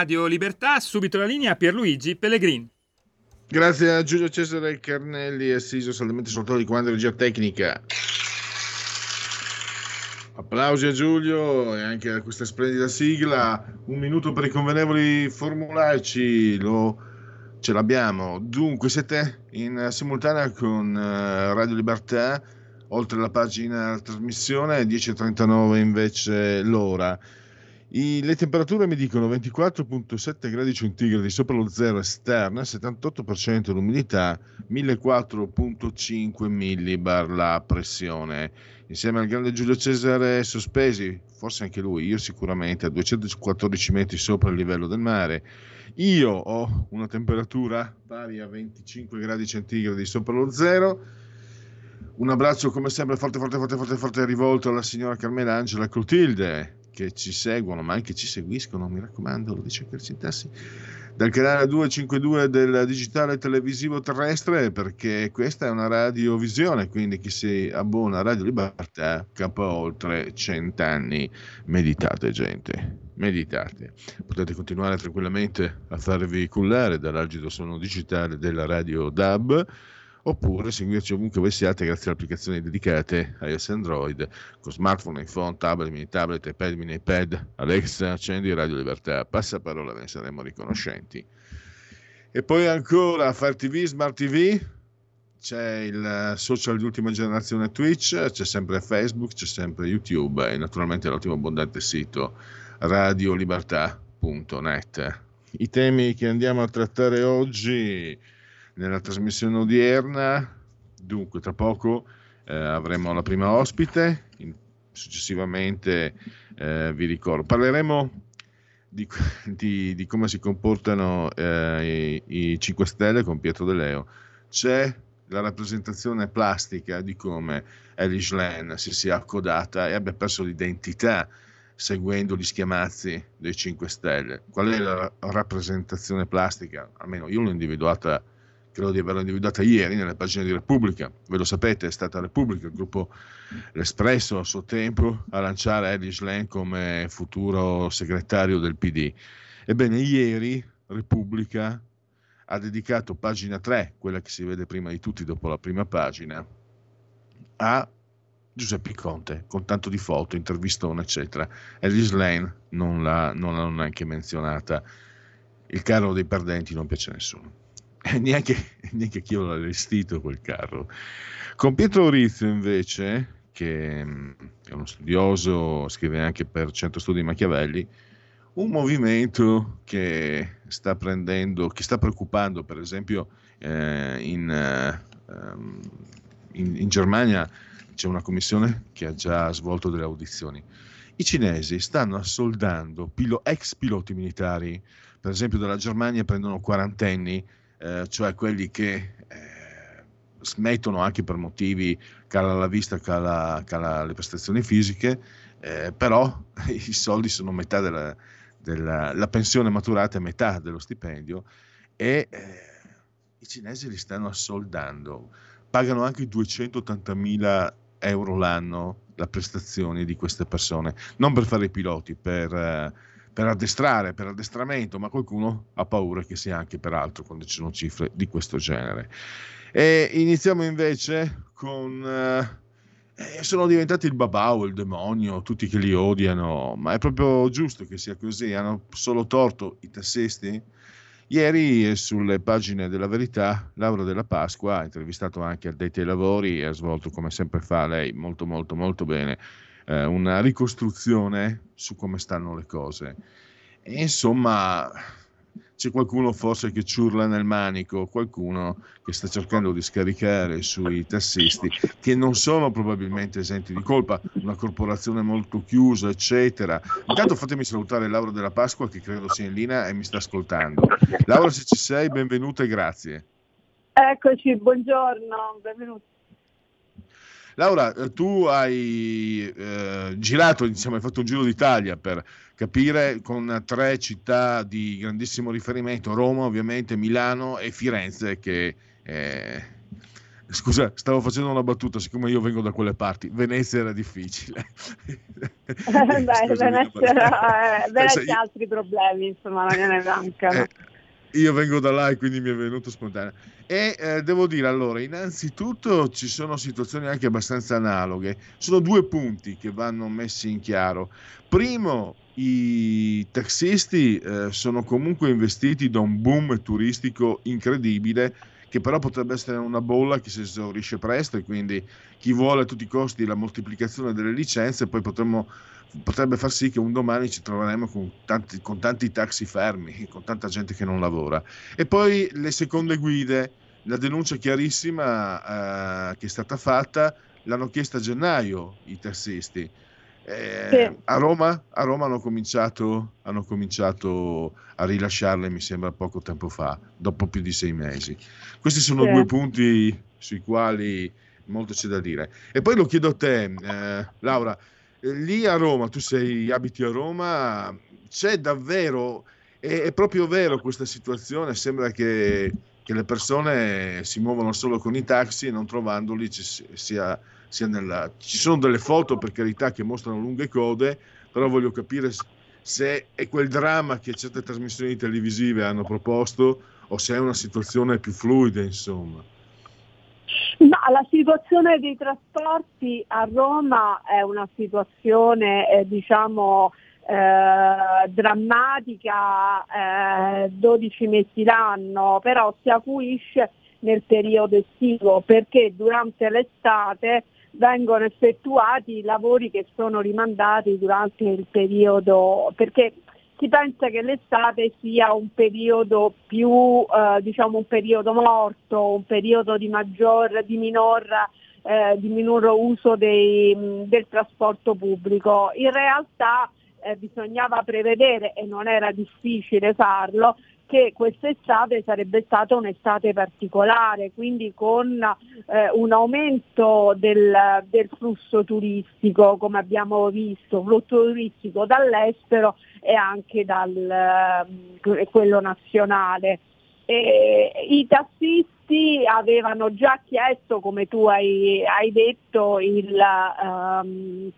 Radio Libertà, subito la linea a Pierluigi Pellegrin. Grazie a Giulio Cesare Carnelli, assiso saldamente sul di comando regia tecnica. Applausi a Giulio e anche a questa splendida sigla. Un minuto per i convenevoli formulaici, lo, ce l'abbiamo. Dunque, siete in simultanea con uh, Radio Libertà, oltre la pagina trasmissione, 10.39 invece l'ora. I, le temperature mi dicono 24,7 gradi centigradi sopra lo zero esterna, 78% l'umidità, 1004,5 millibar la pressione. Insieme al grande Giulio Cesare sospesi, forse anche lui, io sicuramente a 214 metri sopra il livello del mare. Io ho una temperatura pari a 25 gradi centigradi sopra lo zero. Un abbraccio come sempre forte, forte, forte, forte, forte rivolto alla signora Carmelangela Clotilde, che ci seguono, ma anche ci seguiscono, mi raccomando, lo dice Kercintassi, dal canale 252 del digitale televisivo terrestre, perché questa è una radiovisione, quindi chi si abbona a Radio Libertà capo oltre cent'anni. Meditate, gente, meditate. Potete continuare tranquillamente a farvi cullare dall'algido suono digitale della radio DAB oppure seguirci ovunque voi siate grazie alle applicazioni dedicate a iOS Android con smartphone, iPhone, tablet, mini tablet, iPad, mini iPad, Alexa, accendi Radio Libertà, passa parola, ve ne saremo riconoscenti. E poi ancora Fire TV, Smart TV, c'è il social di ultima generazione Twitch, c'è sempre Facebook, c'è sempre YouTube e naturalmente l'ottimo abbondante sito radiolibertà.net. I temi che andiamo a trattare oggi nella trasmissione odierna. Dunque, tra poco eh, avremo la prima ospite, in, successivamente eh, vi ricordo, parleremo di, di, di come si comportano eh, i, i 5 Stelle con Pietro De Leo. C'è la rappresentazione plastica di come Elish Len si sia accodata e abbia perso l'identità seguendo gli schiamazzi dei 5 Stelle. Qual è la rappresentazione plastica? Almeno io l'ho individuata credo di averla individuata ieri nelle pagine di Repubblica, ve lo sapete, è stata Repubblica, il gruppo L'Espresso a suo tempo a lanciare Eddie Schlen come futuro segretario del PD. Ebbene, ieri Repubblica ha dedicato pagina 3, quella che si vede prima di tutti dopo la prima pagina, a Giuseppe Conte, con tanto di foto, intervistone, eccetera. Eddie Lane non l'ha, non l'ha neanche menzionata. Il carro dei perdenti non piace a nessuno. Neanche, neanche chi l'ha allestito quel carro. Con Pietro Rizzo invece, che mm, è uno studioso, scrive anche per Centro Studi Machiavelli, un movimento che sta prendendo, che sta preoccupando, per esempio eh, in, eh, in, in Germania c'è una commissione che ha già svolto delle audizioni. I cinesi stanno assoldando pilo, ex piloti militari, per esempio dalla Germania prendono quarantenni eh, cioè quelli che eh, smettono anche per motivi cala la vista, cala, cala le prestazioni fisiche, eh, però i soldi sono metà della, della la pensione maturata è metà dello stipendio e eh, i cinesi li stanno assoldando, pagano anche 280.000 euro l'anno la prestazione di queste persone, non per fare i piloti, per eh, per addestrare, per addestramento, ma qualcuno ha paura che sia anche per altro quando ci sono cifre di questo genere. E iniziamo invece con... Eh, eh, sono diventati il babao, il demonio, tutti che li odiano, ma è proprio giusto che sia così, hanno solo torto i tassisti. Ieri sulle pagine della verità Laura della Pasqua ha intervistato anche addetti ai lavori e ha svolto come sempre fa lei molto molto molto bene eh, una ricostruzione su come stanno le cose. E insomma, c'è qualcuno forse che ciurla nel manico, qualcuno che sta cercando di scaricare sui tassisti che non sono probabilmente esenti di colpa, una corporazione molto chiusa, eccetera. Intanto fatemi salutare Laura della Pasqua che credo sia in linea e mi sta ascoltando. Laura, se ci sei, benvenuta e grazie. Eccoci, buongiorno, benvenuti. Laura, eh, tu hai eh, girato, diciamo, hai fatto un giro d'Italia per capire con tre città di grandissimo riferimento, Roma ovviamente, Milano e Firenze che... Eh, Scusa, stavo facendo una battuta, siccome io vengo da quelle parti. Venezia era difficile. Beh, Venezia, era, eh, Venezia ha altri problemi, insomma, non ne mancano. Eh, io vengo da là e quindi mi è venuto spontaneo. E eh, devo dire allora, innanzitutto ci sono situazioni anche abbastanza analoghe. Sono due punti che vanno messi in chiaro. Primo, i taxisti eh, sono comunque investiti da un boom turistico incredibile che però potrebbe essere una bolla che si esaurisce presto e quindi chi vuole a tutti i costi la moltiplicazione delle licenze poi potremmo potrebbe far sì che un domani ci troveremo con tanti, con tanti taxi fermi, con tanta gente che non lavora. E poi le seconde guide, la denuncia chiarissima eh, che è stata fatta, l'hanno chiesta a gennaio i tassisti. Eh, sì. a, Roma, a, Roma, hanno cominciato, hanno cominciato a rilasciarle, mi sembra, poco tempo fa, dopo più di sei mesi. Questi sono sì. due punti sui quali molto c'è da dire. E poi lo chiedo a te, eh, Laura, lì a Roma, tu sei, abiti a Roma, c'è davvero, è, è proprio vero questa situazione, sembra che, che, le persone si muovono solo con i taxi e non trovandoli ci, sia, sia nella... ci sono delle foto per carità che mostrano lunghe code, però voglio capire se è quel dramma che certe trasmissioni televisive hanno proposto o se è una situazione più fluida, insomma. Ma la situazione dei trasporti a Roma è una situazione eh, diciamo eh, drammatica, eh, 12 mesi l'anno, però si acuisce nel periodo estivo perché durante l'estate vengono effettuati lavori che sono rimandati durante il periodo, perché si pensa che l'estate sia un periodo più, eh, diciamo un periodo morto, un periodo di, maggior, di, minor, eh, di minor uso dei, del trasporto pubblico. In realtà eh, bisognava prevedere, e non era difficile farlo, che quest'estate sarebbe stata un'estate particolare, quindi con eh, un aumento del, del, flusso turistico, come abbiamo visto, flusso turistico dall'estero e anche dal, eh, quello nazionale. E, I tassisti avevano già chiesto, come tu hai, hai detto, il, um,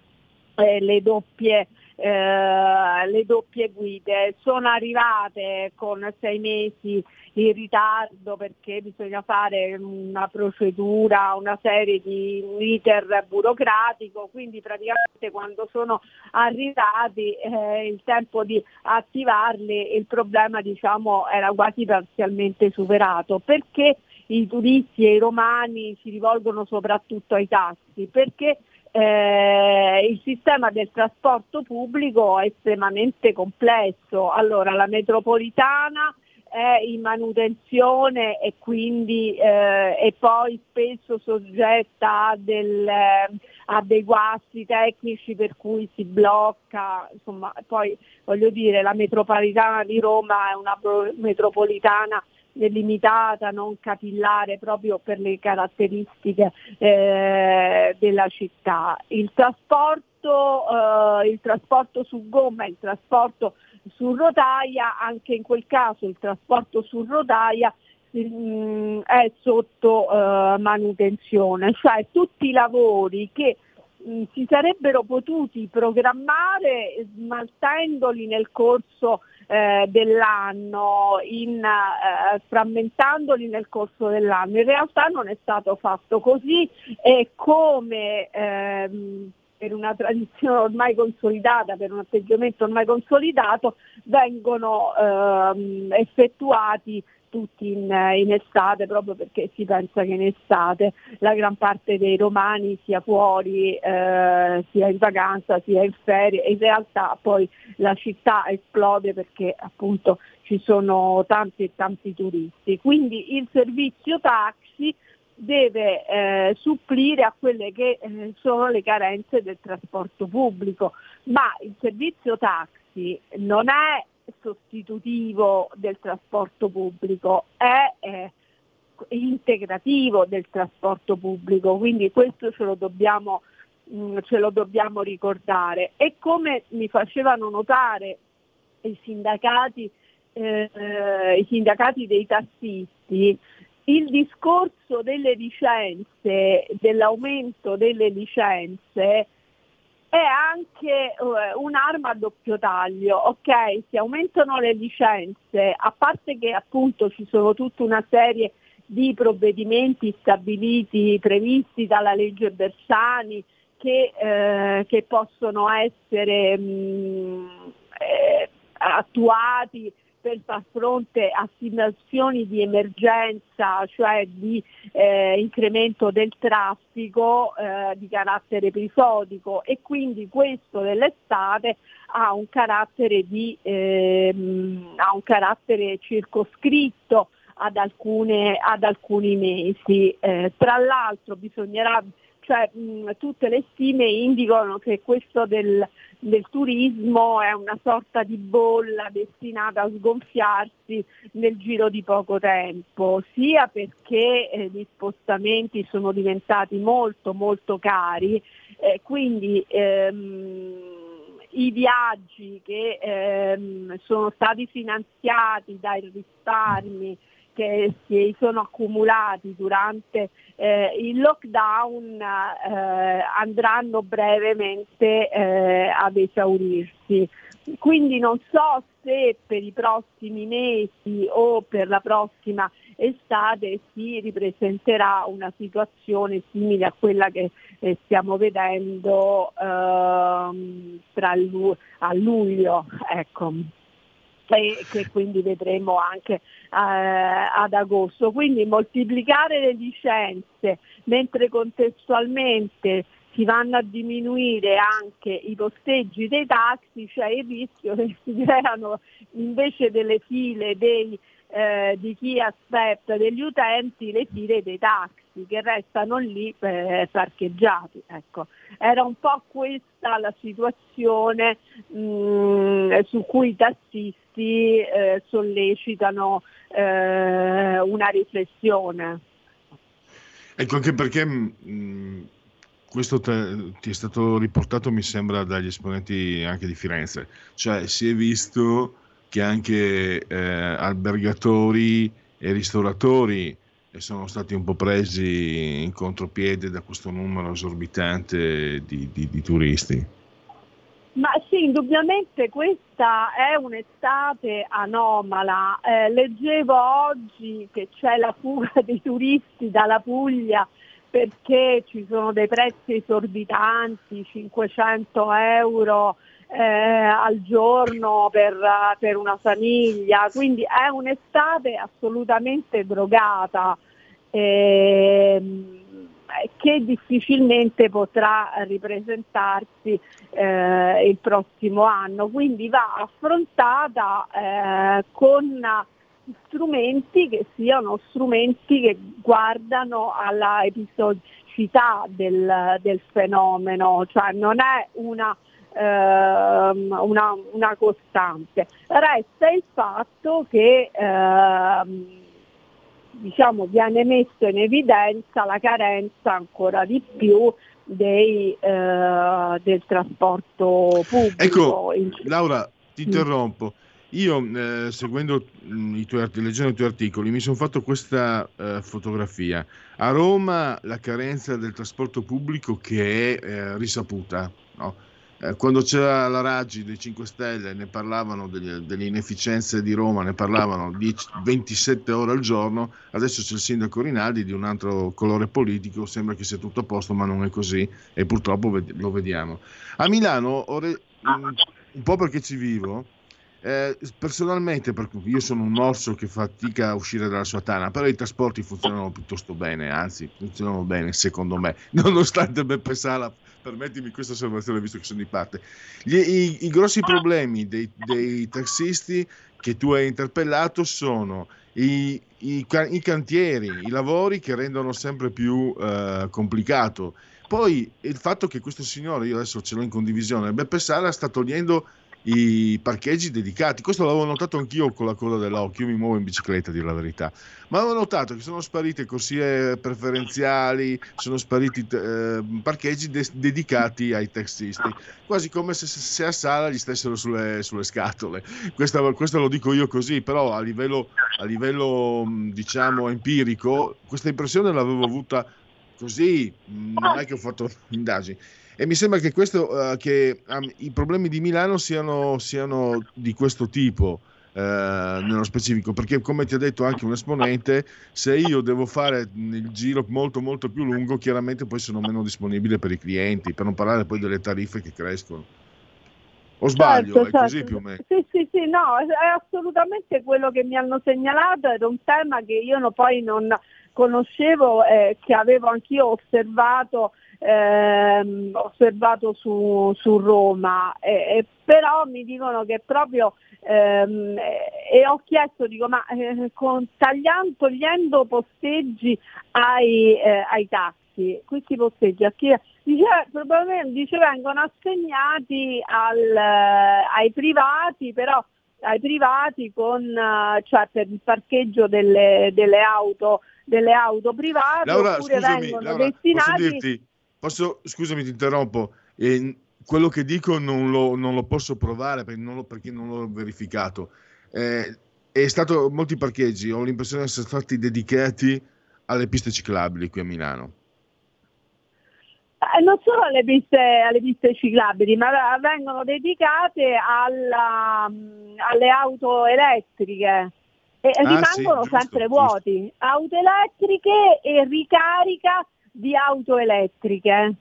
eh, le doppie eh, le doppie guide sono arrivate con sei mesi in ritardo perché bisogna fare una procedura, una serie di iter burocratico, quindi praticamente quando sono arrivati eh, il tempo di attivarli il problema diciamo, era quasi parzialmente superato. Perché i turisti e i romani si rivolgono soprattutto ai tassi? Perché eh, il sistema del trasporto pubblico è estremamente complesso. Allora, la metropolitana è in manutenzione e quindi eh, è poi spesso soggetta a, del, a, dei guasti tecnici per cui si blocca, insomma poi voglio dire la metropolitana di Roma è una metropolitana limitata, non capillare proprio per le caratteristiche eh, della città. Il trasporto, eh, il trasporto su gomma, il trasporto su rotaia, anche in quel caso il trasporto su rotaia mh, è sotto eh, manutenzione, cioè tutti i lavori che mh, si sarebbero potuti programmare smaltendoli nel corso eh, dell'anno, in, eh, frammentandoli nel corso dell'anno. In realtà non è stato fatto così e come, ehm, per una tradizione ormai consolidata, per un atteggiamento ormai consolidato, vengono ehm, effettuati tutti in, in, estate proprio perché si pensa che in estate la gran parte dei romani sia fuori, eh, sia in vacanza, sia in ferie in realtà poi la città esplode perché appunto ci sono tanti e tanti turisti. Quindi il servizio taxi deve eh, supplire a quelle che eh, sono le carenze del trasporto pubblico, ma il servizio taxi non è sostitutivo del trasporto pubblico, è eh, integrativo del trasporto pubblico, quindi questo ce lo dobbiamo, mm, ce lo dobbiamo ricordare. E come mi facevano notare i sindacati, eh, i sindacati dei tassisti, il discorso delle licenze, dell'aumento delle licenze, è anche uh, un'arma a doppio taglio. Ok, si aumentano le licenze, a parte che appunto ci sono tutta una serie di provvedimenti stabiliti, previsti dalla legge Bersani, che, eh, che possono essere mh, mm, eh, attuati per far fronte a situazioni di emergenza, cioè di eh, incremento del traffico eh, di carattere episodico e quindi questo dell'estate ha un carattere, di, ehm, ha un carattere circoscritto ad, alcune, ad alcuni mesi. Eh, tra l'altro bisognerà cioè, mh, tutte le stime indicano che questo del, del, turismo è una sorta di bolla destinata a sgonfiarsi nel giro di poco tempo, sia perché eh, gli spostamenti sono diventati molto molto cari, eh, quindi ehm, i viaggi che ehm, sono stati finanziati dai risparmi che si sono accumulati durante eh, il lockdown eh, andranno brevemente eh, ad esaurirsi. Quindi non so se per i prossimi mesi o per la prossima estate si ripresenterà una situazione simile a quella che eh, stiamo vedendo ehm, lu- a luglio. Ecco e che quindi vedremo anche eh, ad agosto. Quindi moltiplicare le licenze mentre contestualmente si vanno a diminuire anche i posteggi dei taxi, cioè il rischio che si creano invece delle file dei eh, di chi aspetta degli utenti le file dei taxi che restano lì eh, parcheggiati. Ecco. Era un po' questa la situazione mh, mm, su cui i tassisti eh, sollecitano eh, una riflessione. Ecco anche perché mh, mm, questo te, ti è stato riportato mi sembra dagli esponenti anche di Firenze, cioè si è visto che anche eh, albergatori e ristoratori sono stati un po' presi in contropiede da questo numero esorbitante di, di, di turisti. Ma sì, indubbiamente questa è un'estate anomala. Eh, leggevo oggi che c'è la fuga dei turisti dalla Puglia perché ci sono dei prezzi esorbitanti, 500 euro eh, al giorno per, per, una famiglia, quindi è un'estate assolutamente drogata eh, che difficilmente potrà ripresentarsi eh, il prossimo anno, quindi va affrontata eh, con strumenti che siano strumenti che guardano alla episodicità del, del fenomeno, cioè non è una ehm, una, una, costante. Resta il fatto che ehm, diciamo, viene messo in evidenza la carenza ancora di più dei, eh, del trasporto pubblico. Ecco, Laura, ti interrompo. Io, eh, seguendo mm, i tuoi, leggendo i tuoi articoli, mi sono fatto questa eh, fotografia. A Roma la carenza del trasporto pubblico che è eh, risaputa, no? Eh, quando c'era la Raggi dei 5 Stelle ne parlavano delle, delle inefficienze di Roma, ne parlavano 10, 27 ore al giorno, adesso c'è il sindaco Rinaldi di un altro colore politico, sembra che sia tutto a posto ma non è così e purtroppo lo vediamo. A Milano, ore, un po' perché ci vivo, eh, personalmente, io sono un orso che fatica a uscire dalla sua tana, però i trasporti funzionano piuttosto bene, anzi funzionano bene secondo me, nonostante Beppe Sala permettimi questa osservazione visto che sono di parte. Gli, i, i, grossi problemi dei, dei, taxisti che tu hai interpellato sono i, i, i, cantieri, i lavori che rendono sempre più eh, complicato. Poi il fatto che questo signore, io adesso ce l'ho in condivisione, Beppe Sala sta togliendo i parcheggi dedicati. Questo l'avevo notato anch'io con la coda dell'occhio, io mi muovo in bicicletta a dire la verità. Ma avevo notato che sono sparite corsie preferenziali, sono spariti eh, parcheggi de- dedicati ai taxisti, quasi come se, se, a sala gli stessero sulle, sulle scatole. Questa, questo lo dico io così, però a livello, a livello diciamo empirico, questa impressione l'avevo avuta così, non è che ho fatto indagini e mi sembra che, questo, uh, che um, i problemi di Milano siano, siano di questo tipo. Uh, nello specifico perché come ti ha detto anche un esponente se io devo fare il giro molto molto più lungo chiaramente poi sono meno disponibile per i clienti per non parlare poi delle tariffe che crescono o sbaglio, certo, è certo. così più o meno. Sì, sì, sì, no, è assolutamente quello che mi hanno segnalato, era un tema che io poi non conoscevo, eh, che avevo anch'io osservato ehm, osservato su, su Roma, eh, però mi dicono che proprio ehm, e ho chiesto, dico, ma eh, con, tagliando, togliendo posteggi ai, eh, ai taxi, questi posteggi a chi dice, probabilmente dice, vengono assegnati al, ai privati, però ai privati con, cioè per il parcheggio delle, delle auto delle auto private Laura, oppure scusami, vengono Laura, destinati Posso, scusami, ti interrompo. Eh, quello che dico non lo, non lo posso provare perché non, lo, perché non l'ho verificato. Eh, è stato molti parcheggi, ho l'impressione di essere stati dedicati alle piste ciclabili qui a Milano. Eh, non solo alle piste, alle piste, ciclabili, ma vengono dedicate alla, alle auto elettriche e ah, rimangono sì, giusto, sempre giusto. vuoti. Auto elettriche e ricarica di auto elettriche.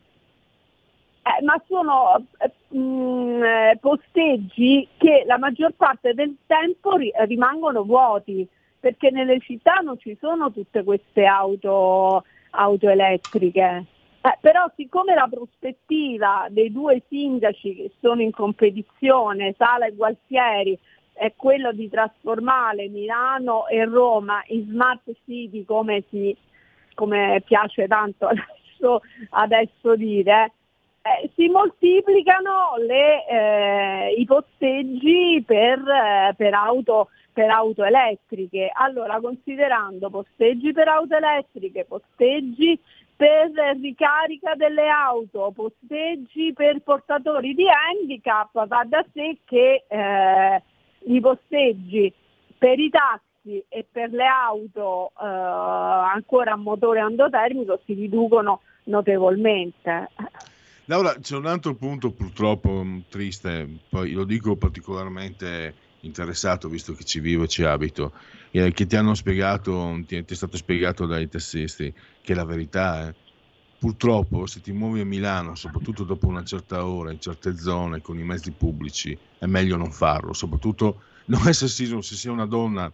Eh, ma sono mh, mm, eh, posteggi che la maggior parte del tempo ri- rimangono vuoti perché nelle città non ci sono tutte queste auto, auto elettriche. Eh, però siccome la prospettiva dei due sindaci che sono in competizione, Sala e Gualtieri, è quello di trasformare Milano e Roma in smart city come si come piace tanto adesso, adesso dire, eh, si moltiplicano le, eh, i posteggi per, eh, per, auto, per auto elettriche. Allora, considerando posteggi per auto elettriche, posteggi per ricarica delle auto, posteggi per portatori di handicap, va da sé che eh, i posteggi per i taxi mezzi e per le auto eh, ancora a motore endotermico si riducono notevolmente. Laura, c'è un altro punto purtroppo mm, triste, poi lo dico particolarmente interessato visto che ci vivo e ci abito, eh, che ti hanno spiegato, ti, ti, è stato spiegato dai tassisti, che la verità è, purtroppo se ti muovi a Milano, soprattutto dopo una certa ora, in certe zone, con i mezzi pubblici, è meglio non farlo, soprattutto non è sessismo se sia una donna,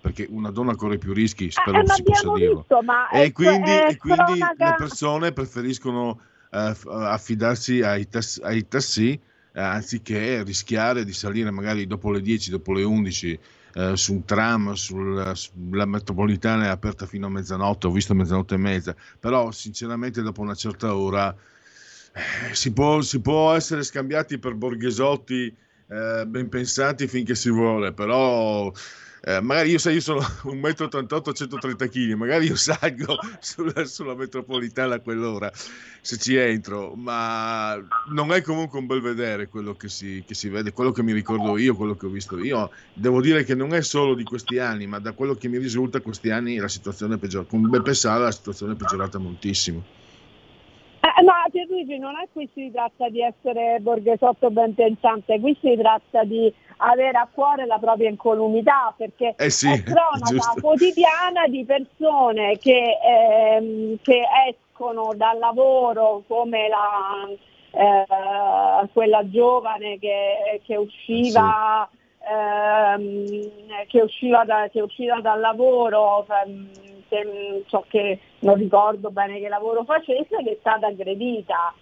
perché una donna corre più rischi, spero eh, che si possa dirlo. E, quindi, e quindi le persone preferiscono uh, affidarsi ai, tass- ai tassi uh, anziché rischiare di salire magari dopo le 10, dopo le 11 uh, eh, su un tram, sulla, sulla metropolitana è aperta fino a mezzanotte, ho visto mezzanotte e mezza, però sinceramente dopo una certa ora si può, si può essere scambiati per borghesotti eh, ben pensati finché si vuole, però eh, magari io, sai, io sono 1,88 m, 130 kg, magari io salgo sulla, sulla, metropolitana a quell'ora se ci entro, ma non è comunque un bel vedere quello che si, che si, vede, quello che mi ricordo io, quello che ho visto io. Devo dire che non è solo di questi anni, ma da quello che mi risulta questi anni la situazione è peggiorata. Con Beppe Sala la situazione è peggiorata moltissimo. Ma Pierluigi non è qui si tratta di essere borghesotto ben pensante, qui si tratta di avere a cuore la propria incolumità perché eh sì, è cronaca quotidiana di persone che, ehm, che escono dal lavoro come la, eh, quella giovane che, che usciva, sì. ehm, che, usciva da, che usciva dal lavoro. Ehm, so che non ricordo bene che lavoro facesse, che è stata aggredita.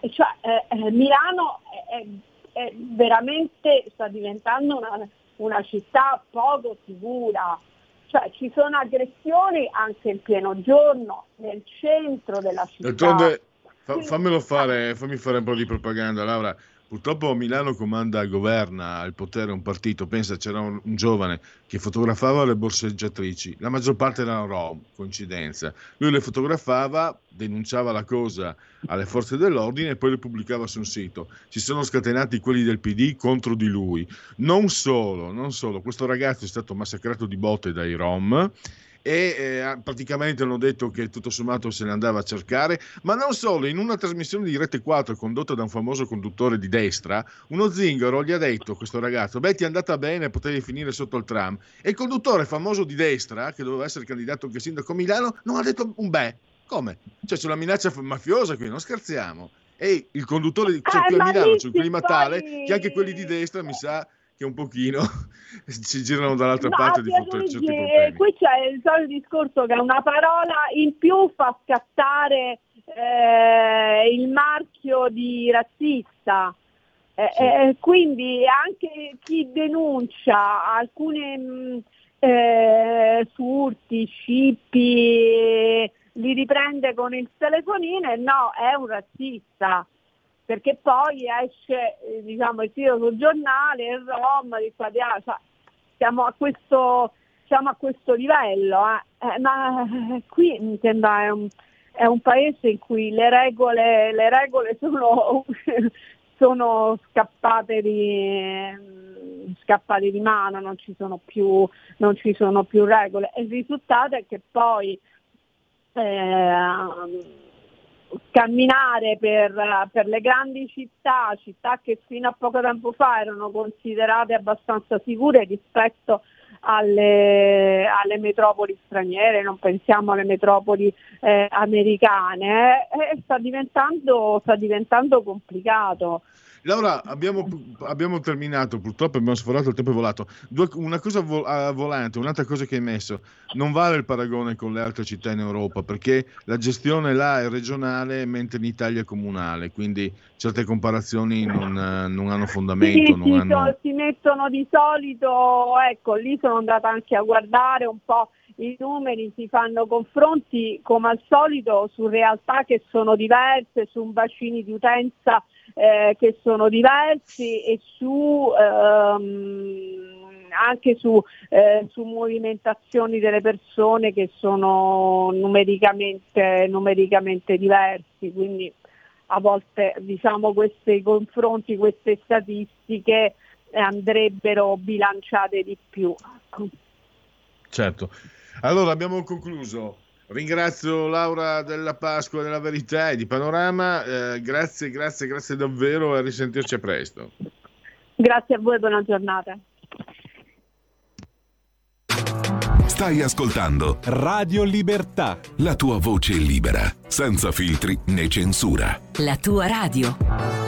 Eh, cioè, eh, eh Milano è, è, veramente sta diventando una, una città poco sicura. Cioè, ci sono aggressioni anche in pieno giorno, nel centro della città. D'altronde, fa, fammelo fare, fammi fare un po' di propaganda, Laura. Purtroppo Milano comanda governa al potere un partito. Pensa, c'era un, un, giovane che fotografava le borseggiatrici, la maggior parte erano rom, coincidenza. Lui le fotografava, denunciava la cosa alle forze dell'ordine e poi le pubblicava su un sito. Si sono scatenati quelli del PD contro di lui. Non solo, non solo, questo ragazzo è stato massacrato di botte dai rom e eh, praticamente hanno detto che tutto sommato se ne andava a cercare, ma non solo, in una trasmissione di Rete 4 condotta da un famoso conduttore di destra, uno zingaro gli ha detto questo ragazzo, beh ti è andata bene, potevi finire sotto il tram, e il conduttore famoso di destra, che doveva essere candidato anche sindaco a Milano, non ha detto un beh, come? Cioè c'è una minaccia mafiosa qui, non scherziamo. E il conduttore, cioè qui a Milano c'è un clima tale che anche quelli di destra mi sa che un pochino ci girano dall'altra no, parte di a certi problemi. Qui c'è il solito discorso che una parola in più fa scattare eh, il marchio di razzista. Eh, sì. eh, quindi anche chi denuncia alcuni mh, eh, furti, scippi, li riprende con il telefonino no, è un razzista perché poi esce eh, diciamo, il titolo sul giornale, il ROM, di qua cioè, siamo, a questo, siamo a questo livello, eh. Eh, ma eh, qui mi sembra è un, è un, paese in cui le regole, le regole sono, sono scappate, di, scappate, di, mano, non ci, più, non ci sono più regole e il risultato è che poi eh, camminare per, per, le grandi città, città che fino a poco tempo fa erano considerate abbastanza sicure rispetto alle, alle metropoli straniere, non pensiamo alle metropoli eh, americane, eh, sta, diventando, sta diventando complicato. Laura, abbiamo, abbiamo, terminato, purtroppo abbiamo sforato, il tempo è volato. Due, una cosa vo- uh, volante, un'altra cosa che hai messo, non vale il paragone con le altre città in Europa perché la gestione là è regionale mentre in Italia è comunale, quindi certe comparazioni non, non hanno fondamento. Sì, non sì, hanno... si mettono di solito, ecco, lì sono andata anche a guardare un po' i numeri, si fanno confronti come al solito su realtà che sono diverse, su bacini di utenza eh, che sono diversi e su, ehm, anche su, eh, su, movimentazioni delle persone che sono numericamente, numericamente diversi. Quindi a volte diciamo, questi confronti, queste statistiche andrebbero bilanciate di più. Certo. Allora abbiamo concluso. Ringrazio Laura della Pasqua della Verità e di Panorama. Eh, grazie, grazie, grazie davvero e a risentirci a presto. Grazie a voi, buona giornata. Stai ascoltando Radio Libertà. La tua voce libera, senza filtri né censura. La tua radio.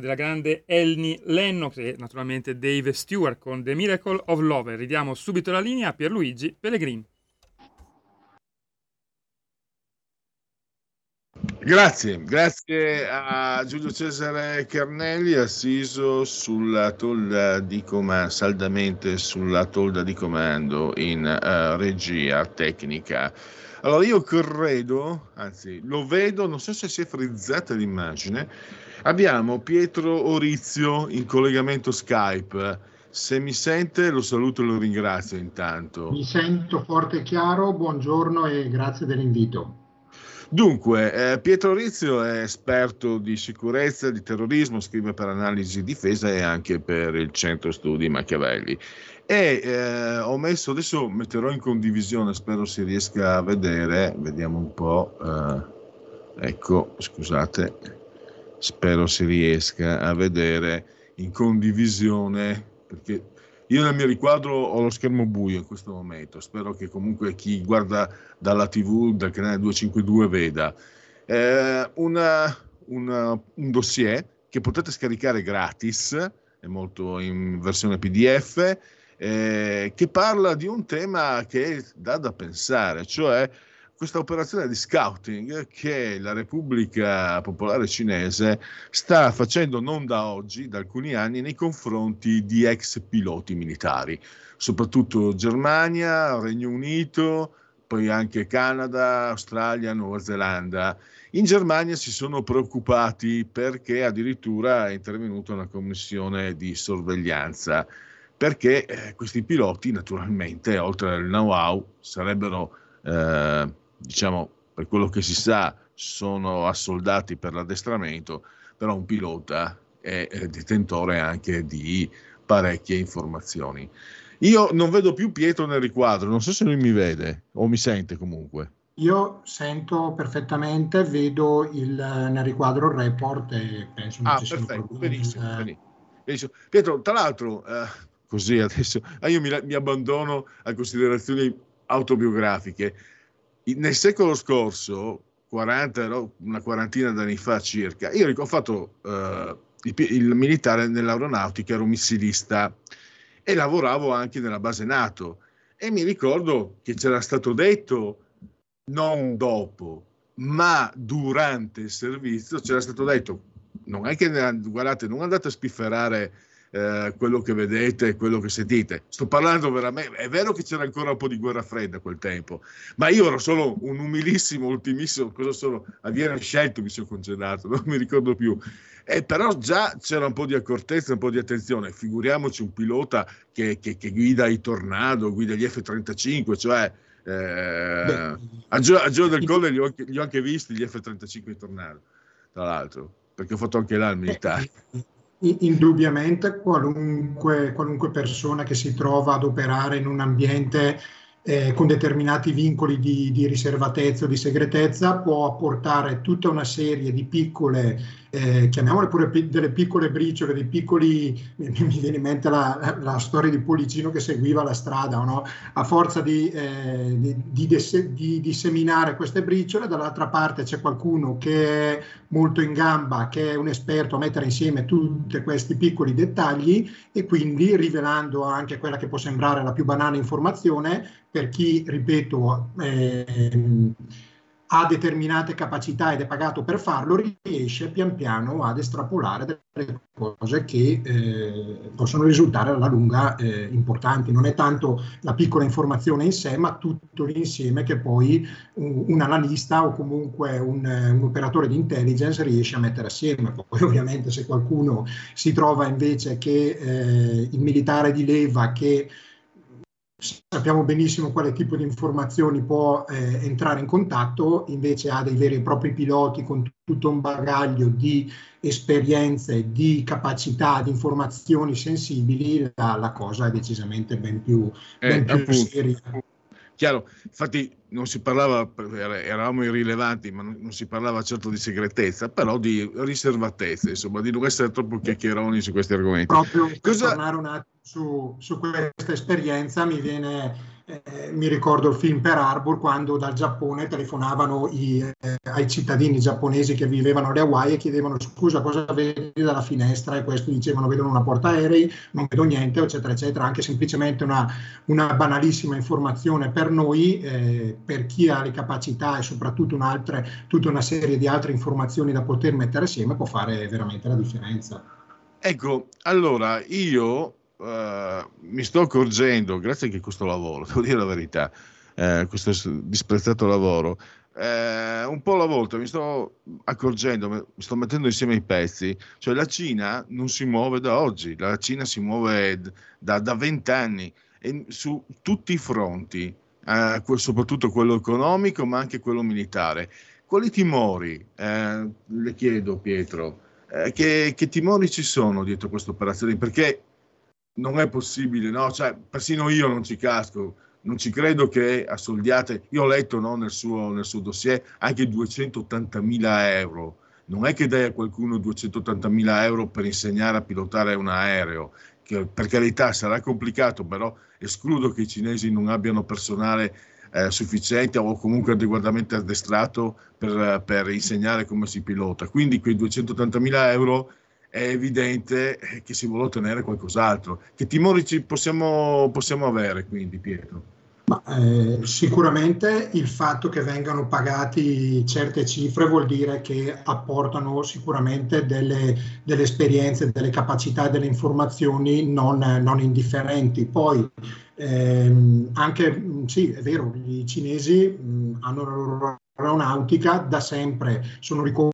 Della grande Elni Lennox e naturalmente Dave Stewart con The Miracle of Love. Ridiamo subito la linea a Pierluigi Pellegrini. Grazie, grazie a Giulio Cesare Carnelli, assiso sulla tolda di comando, saldamente sulla tolda di comando in eh, regia tecnica. Allora io credo, anzi lo vedo, non so se si è frizzata l'immagine, abbiamo Pietro Orizio in collegamento Skype. Se mi sente lo saluto e lo ringrazio intanto. Mi sento forte e chiaro, buongiorno e grazie dell'invito. Dunque, eh, Pietro Rizio è esperto di sicurezza, di terrorismo, scrive per analisi di difesa e anche per il centro studi Machiavelli. E eh, ho messo, adesso metterò in condivisione, spero si riesca a vedere, vediamo un po'. eh, ecco, scusate, spero si riesca a vedere in condivisione, perché io nel mio riquadro ho lo schermo buio in questo momento, spero che comunque chi guarda dalla TV, dal canale 252 veda. Eh, una- una- un dossier che potete scaricare gratis, è molto in versione PDF, eh, che parla di un tema che dà da pensare, cioè questa operazione di scouting che la Repubblica Popolare Cinese sta facendo non da oggi, da alcuni anni, nei confronti di ex piloti militari, soprattutto Germania, Regno Unito, poi anche Canada, Australia, Nuova Zelanda. In Germania si sono preoccupati perché addirittura è intervenuta una commissione di sorveglianza, perché eh, questi piloti naturalmente, oltre al know-how, sarebbero, eh, diciamo, per quello che si sa, sono assoldati per l'addestramento, però un pilota è, è detentore anche di parecchie informazioni. Io non vedo più Pietro nel riquadro, non so se lui mi vede o mi sente comunque. Io sento perfettamente, vedo il, nel riquadro il report e penso non Ah, ci perfetto, Eh, benissimo. Benissimo. Pietro, tra l'altro, eh, così adesso ah, io mi, mi abbandono a considerazioni autobiografiche. Nel secolo scorso, 40, no, una quarantina d'anni fa circa, io ho fatto eh, il, il militare nell'aeronautica, ero missilista e lavoravo anche nella base NATO. E mi ricordo che c'era stato detto non dopo, ma durante il servizio c'era stato detto non è che guardate, non andate a spifferare eh, quello che vedete e quello che sentite. Sto parlando veramente, è vero che c'era ancora un po' di guerra fredda a quel tempo, ma io ero solo un umilissimo, ultimissimo, cosa sono? A Viene scelto mi sono congedato, non mi ricordo più. Eh, però già c'era un po' di accortezza, un po' di attenzione. Figuriamoci un pilota che, che, che guida i Tornado, guida gli F-35, cioè eh, a, Gio, a Gio del Colle li ho, li ho, anche visti gli F-35 in Tornado, tra l'altro, perché ho fatto anche là il militare. Indubbiamente qualunque, qualunque persona che si trova ad operare in un ambiente eh, con determinati vincoli di, di, riservatezza o di segretezza può apportare tutta una serie di piccole, eh, chiamiamole pure pi- delle piccole briciole, dei piccoli, mi, mi viene in mente la, la, la, storia di Policino che seguiva la strada, no? a forza di, eh, di, di, desse, di, disseminare queste briciole, dall'altra parte c'è qualcuno che è molto in gamba, che è un esperto a mettere insieme tutti questi piccoli dettagli e quindi rivelando anche quella che può sembrare la più banale informazione, per chi, ripeto, eh, ha determinate capacità ed è pagato per farlo, riesce pian piano ad estrapolare delle cose che eh, possono risultare alla lunga eh, importanti. Non è tanto la piccola informazione in sé, ma tutto l'insieme che poi un, un analista o comunque un, un, operatore di intelligence riesce a mettere assieme. Poi ovviamente se qualcuno si trova invece che eh, il militare di leva che sappiamo benissimo quale tipo di informazioni può eh, entrare in contatto, invece ha dei veri e propri piloti con tutto un bagaglio di esperienze, di capacità, di informazioni sensibili, la, la cosa è decisamente ben più, ben eh, più seria. Chiaro, infatti non si parlava, eravamo irrilevanti, ma non si parlava certo di segretezza, però di riservatezza, insomma, di non essere troppo chiacchieroni su questi argomenti. Proprio per Cosa... tornare un attimo su, su questa esperienza mi viene eh, mi ricordo il film Per Harbor quando dal Giappone telefonavano i, eh, ai cittadini giapponesi che vivevano alle Hawaii e chiedevano scusa cosa vedi dalla finestra e questi dicevano vedono una porta aerei, non vedo niente eccetera eccetera, anche semplicemente una, una banalissima informazione per noi, eh, per chi ha le capacità e soprattutto tutta una serie di altre informazioni da poter mettere assieme può fare veramente la differenza. Ecco, allora io uh, mi sto accorgendo, grazie anche a questo lavoro, devo dire la verità, uh, questo disprezzato lavoro, uh, un po' alla volta mi sto accorgendo, mi sto mettendo insieme i pezzi, cioè la Cina non si muove da oggi, la Cina si muove da vent'anni su tutti i fronti, soprattutto quello economico ma anche quello militare. Quali timori, le chiedo Pietro, che, che timori ci sono dietro questa operazione? Perché non è possibile, no? Cioè, persino io non ci casco, non ci credo che a Soldiate, io ho letto no, nel, suo, nel suo dossier anche 280.000 euro, non è che dai a qualcuno 280.000 euro per insegnare a pilotare un aereo, che per carità sarà complicato, però escludo che i cinesi non abbiano personale eh, sufficiente o comunque adeguatamente addestrato per, per insegnare come si pilota. Quindi quei 280.000 euro è evidente che si vuole ottenere qualcos'altro. Che timori ci possiamo, possiamo avere quindi, Pietro? Ma, eh, sicuramente il fatto che vengano pagati certe cifre vuol dire che apportano sicuramente delle, delle esperienze, delle capacità delle informazioni non, non indifferenti. Poi ehm, anche, sì, è vero, i cinesi mh, hanno la loro aeronautica da sempre, sono ricorsi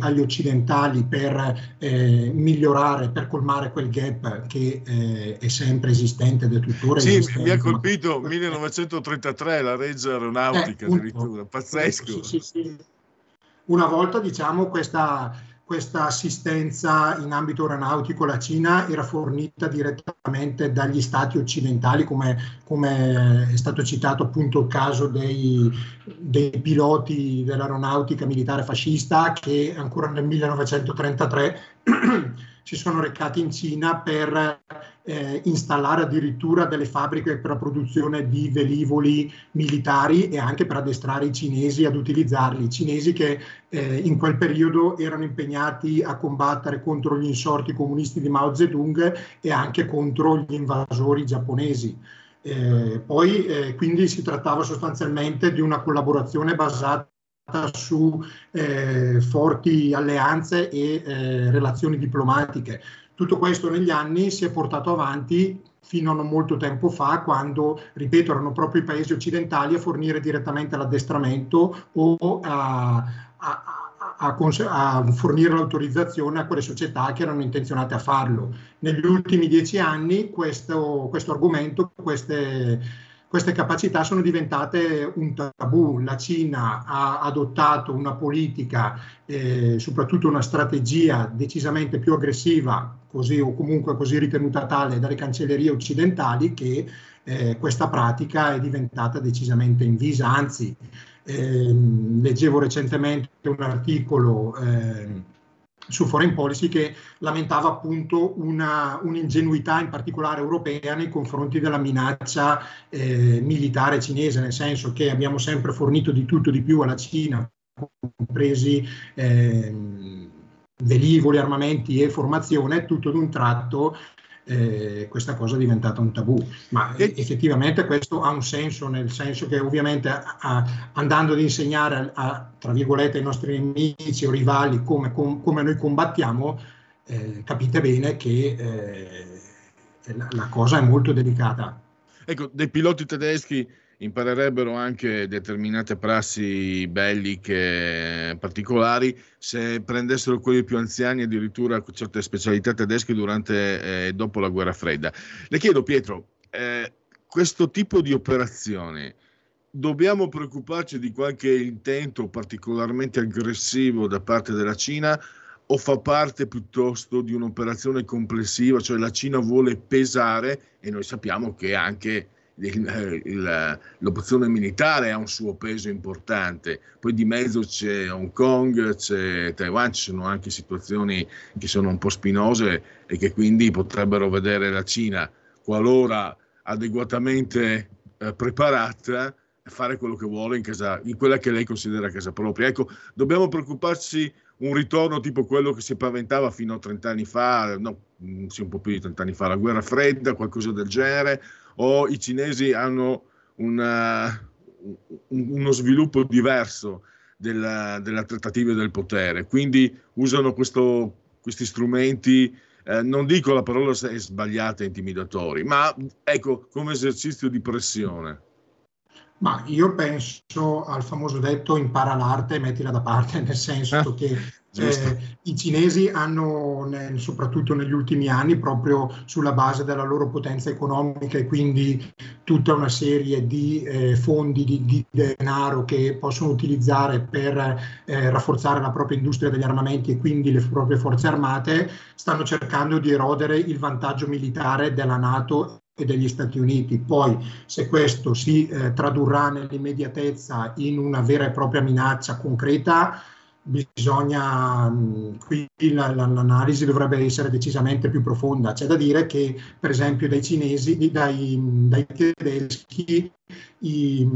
agli occidentali per eh, migliorare, per colmare quel gap che eh, è sempre esistente ed è tuttora sì, esistente. mi ha colpito 1933 la Regia Aeronautica eh, addirittura, pazzesco. Sì, sì, Una volta diciamo questa questa assistenza in ambito aeronautico la Cina era fornita direttamente dagli stati occidentali, come, come è stato citato appunto il caso dei, dei piloti dell'aeronautica militare fascista che ancora nel 1933 si sono recati in Cina per eh, installare addirittura delle fabbriche per la produzione di velivoli militari e anche per addestrare i cinesi ad utilizzarli. I cinesi che eh, in quel periodo erano impegnati a combattere contro gli insorti comunisti di Mao Zedong e anche contro gli invasori giapponesi. Eh, poi eh, quindi si trattava sostanzialmente di una collaborazione basata su eh, forti alleanze e eh, relazioni diplomatiche. Tutto questo negli anni si è portato avanti fino a non molto tempo fa, quando, ripeto, erano proprio i paesi occidentali a fornire direttamente l'addestramento o a, a, a, a, fornire l'autorizzazione a quelle società che erano intenzionate a farlo. Negli ultimi dieci anni questo, questo argomento, queste, queste capacità sono diventate un tabù. La Cina ha adottato una politica, eh, soprattutto una strategia decisamente più aggressiva, così o comunque così ritenuta tale dalle cancellerie occidentali, che eh, questa pratica è diventata decisamente invisa. Anzi, eh, leggevo recentemente un articolo eh, su Foreign Policy che lamentava appunto una, un'ingenuità in particolare europea nei confronti della minaccia eh, militare cinese, nel senso che abbiamo sempre fornito di tutto di più alla Cina, compresi eh, velivoli, armamenti e formazione, tutto d'un tratto eh, questa cosa è diventata un tabù. Ma effettivamente questo ha un senso, nel senso che ovviamente a, andando ad insegnare a, tra virgolette ai nostri nemici o rivali come, com, come noi combattiamo, eh, capite bene che eh, la, la cosa è molto delicata. Ecco, dei piloti tedeschi imparerebbero anche determinate prassi belliche particolari se prendessero quelli più anziani addirittura certe specialità tedesche durante e eh, dopo la guerra fredda. Le chiedo Pietro, eh, questo tipo di operazione dobbiamo preoccuparci di qualche intento particolarmente aggressivo da parte della Cina o fa parte piuttosto di un'operazione complessiva, cioè la Cina vuole pesare e noi sappiamo che anche il, il, l'opzione militare ha un suo peso importante, poi di mezzo c'è Hong Kong, c'è Taiwan, ci sono anche situazioni che sono un po' spinose e che quindi potrebbero vedere la Cina, qualora adeguatamente eh, preparata, fare quello che vuole in, casa, in quella che lei considera casa propria. Ecco, dobbiamo preoccuparci un ritorno tipo quello che si paventava fino a 30 anni fa, no, mm, sì, un po' più di 30 anni fa, la guerra fredda, qualcosa del genere, o i cinesi hanno una, uno sviluppo diverso della, della trattativa del potere, quindi usano questo, questi strumenti, eh, non dico la parola è sbagliata, intimidatori, ma ecco come esercizio di pressione. Ma io penso al famoso detto impara l'arte e mettila da parte, nel senso ah, che eh, i cinesi hanno, nel, soprattutto negli ultimi anni, proprio sulla base della loro potenza economica e quindi tutta una serie di eh, fondi di, di, denaro che possono utilizzare per eh, rafforzare la propria industria degli armamenti e quindi le proprie forze armate, stanno cercando di erodere il vantaggio militare della Nato e degli Stati Uniti. Poi, se questo si eh, tradurrà nell'immediatezza in una vera e propria minaccia concreta, bisogna, qui l'analisi dovrebbe essere decisamente più profonda. C'è da dire che, per esempio, dai cinesi, dai, dai tedeschi, i,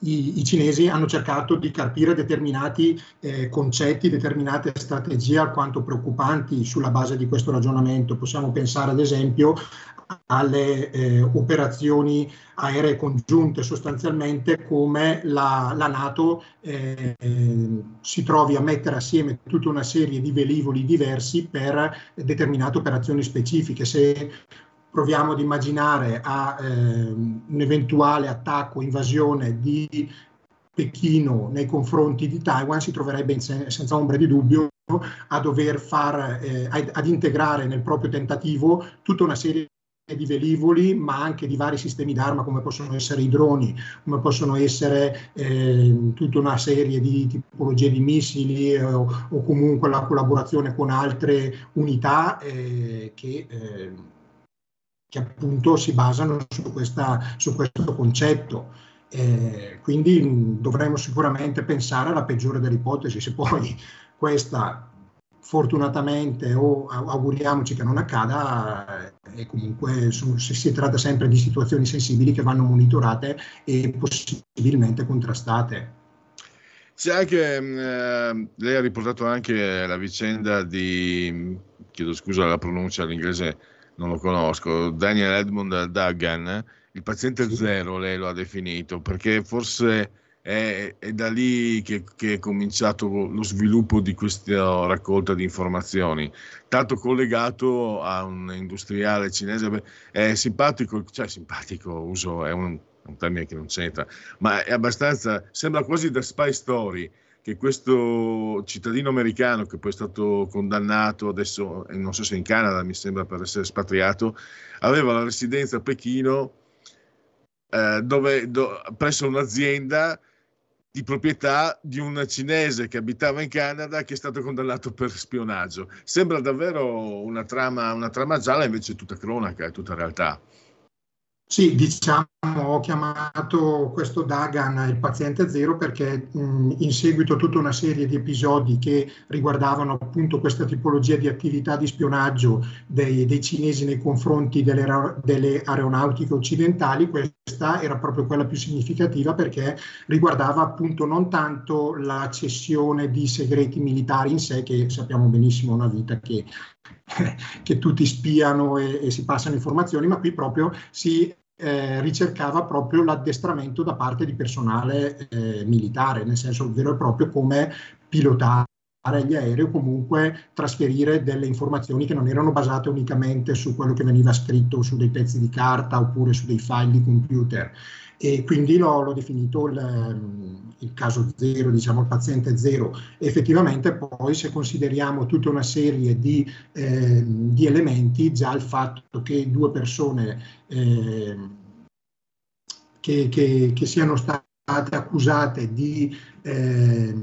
i, i, cinesi hanno cercato di carpire determinati eh, concetti, determinate strategie alquanto preoccupanti sulla base di questo ragionamento. Possiamo pensare ad esempio alle eh, operazioni aeree congiunte, sostanzialmente come la, la Nato eh, si trovi a mettere assieme tutta una serie di velivoli diversi per determinate operazioni specifiche. Se proviamo ad immaginare a eh, un eventuale attacco, invasione di Pechino nei confronti di Taiwan, si troverebbe in, senza ombra di dubbio a dover far, eh, ad integrare nel proprio tentativo tutta una serie di velivoli, ma anche di vari sistemi d'arma come possono essere i droni, come possono essere eh, tutta una serie di tipologie di missili eh, o, o, comunque la collaborazione con altre unità eh, che che appunto si basano su, questa, su questo concetto. Eh, quindi mh, dovremmo sicuramente pensare alla peggiore delle ipotesi, se poi questa fortunatamente o auguriamoci che non accada, e comunque su, si tratta sempre di situazioni sensibili che vanno monitorate e possibilmente contrastate. C'è anche, eh, lei ha riportato anche la vicenda di, chiedo scusa la pronuncia all'inglese, non lo conosco, Daniel Edmund Duggan, il paziente zero lei lo ha definito, perché forse è, è da lì che, che, è cominciato lo sviluppo di questa raccolta di informazioni, tanto collegato a un industriale cinese. È simpatico, cioè simpatico, uso, è un, un termine che non c'entra, ma è abbastanza, sembra quasi da spy story che questo cittadino americano che poi è stato condannato adesso, non so se in Canada, mi sembra per essere espatriato, aveva la residenza a Pechino eh, dove, do, presso un'azienda di proprietà di un cinese che abitava in Canada che è stato condannato per spionaggio. Sembra davvero una trama, una trama gialla, invece è tutta cronaca, è tutta realtà. Sì, diciamo, ho chiamato questo Dagan il paziente zero perché mh, in seguito a tutta una serie di episodi che riguardavano appunto questa tipologia di attività di spionaggio dei, dei cinesi nei confronti delle, delle, aeronautiche occidentali, questa era proprio quella più significativa perché riguardava appunto non tanto la cessione di segreti militari in sé, che sappiamo benissimo è una vita che che tutti spiano e, e, si passano informazioni, ma qui proprio si eh, ricercava proprio l'addestramento da parte di personale eh, militare, nel senso vero e proprio come pilotare gli aerei o comunque trasferire delle informazioni che non erano basate unicamente su quello che veniva scritto su dei pezzi di carta oppure su dei file di computer e quindi l'ho, l'ho definito il, ehm, il, caso zero, diciamo il paziente zero. Effettivamente poi se consideriamo tutta una serie di, eh, di elementi, già il fatto che due persone eh, che, che, che, siano state accusate di... Eh,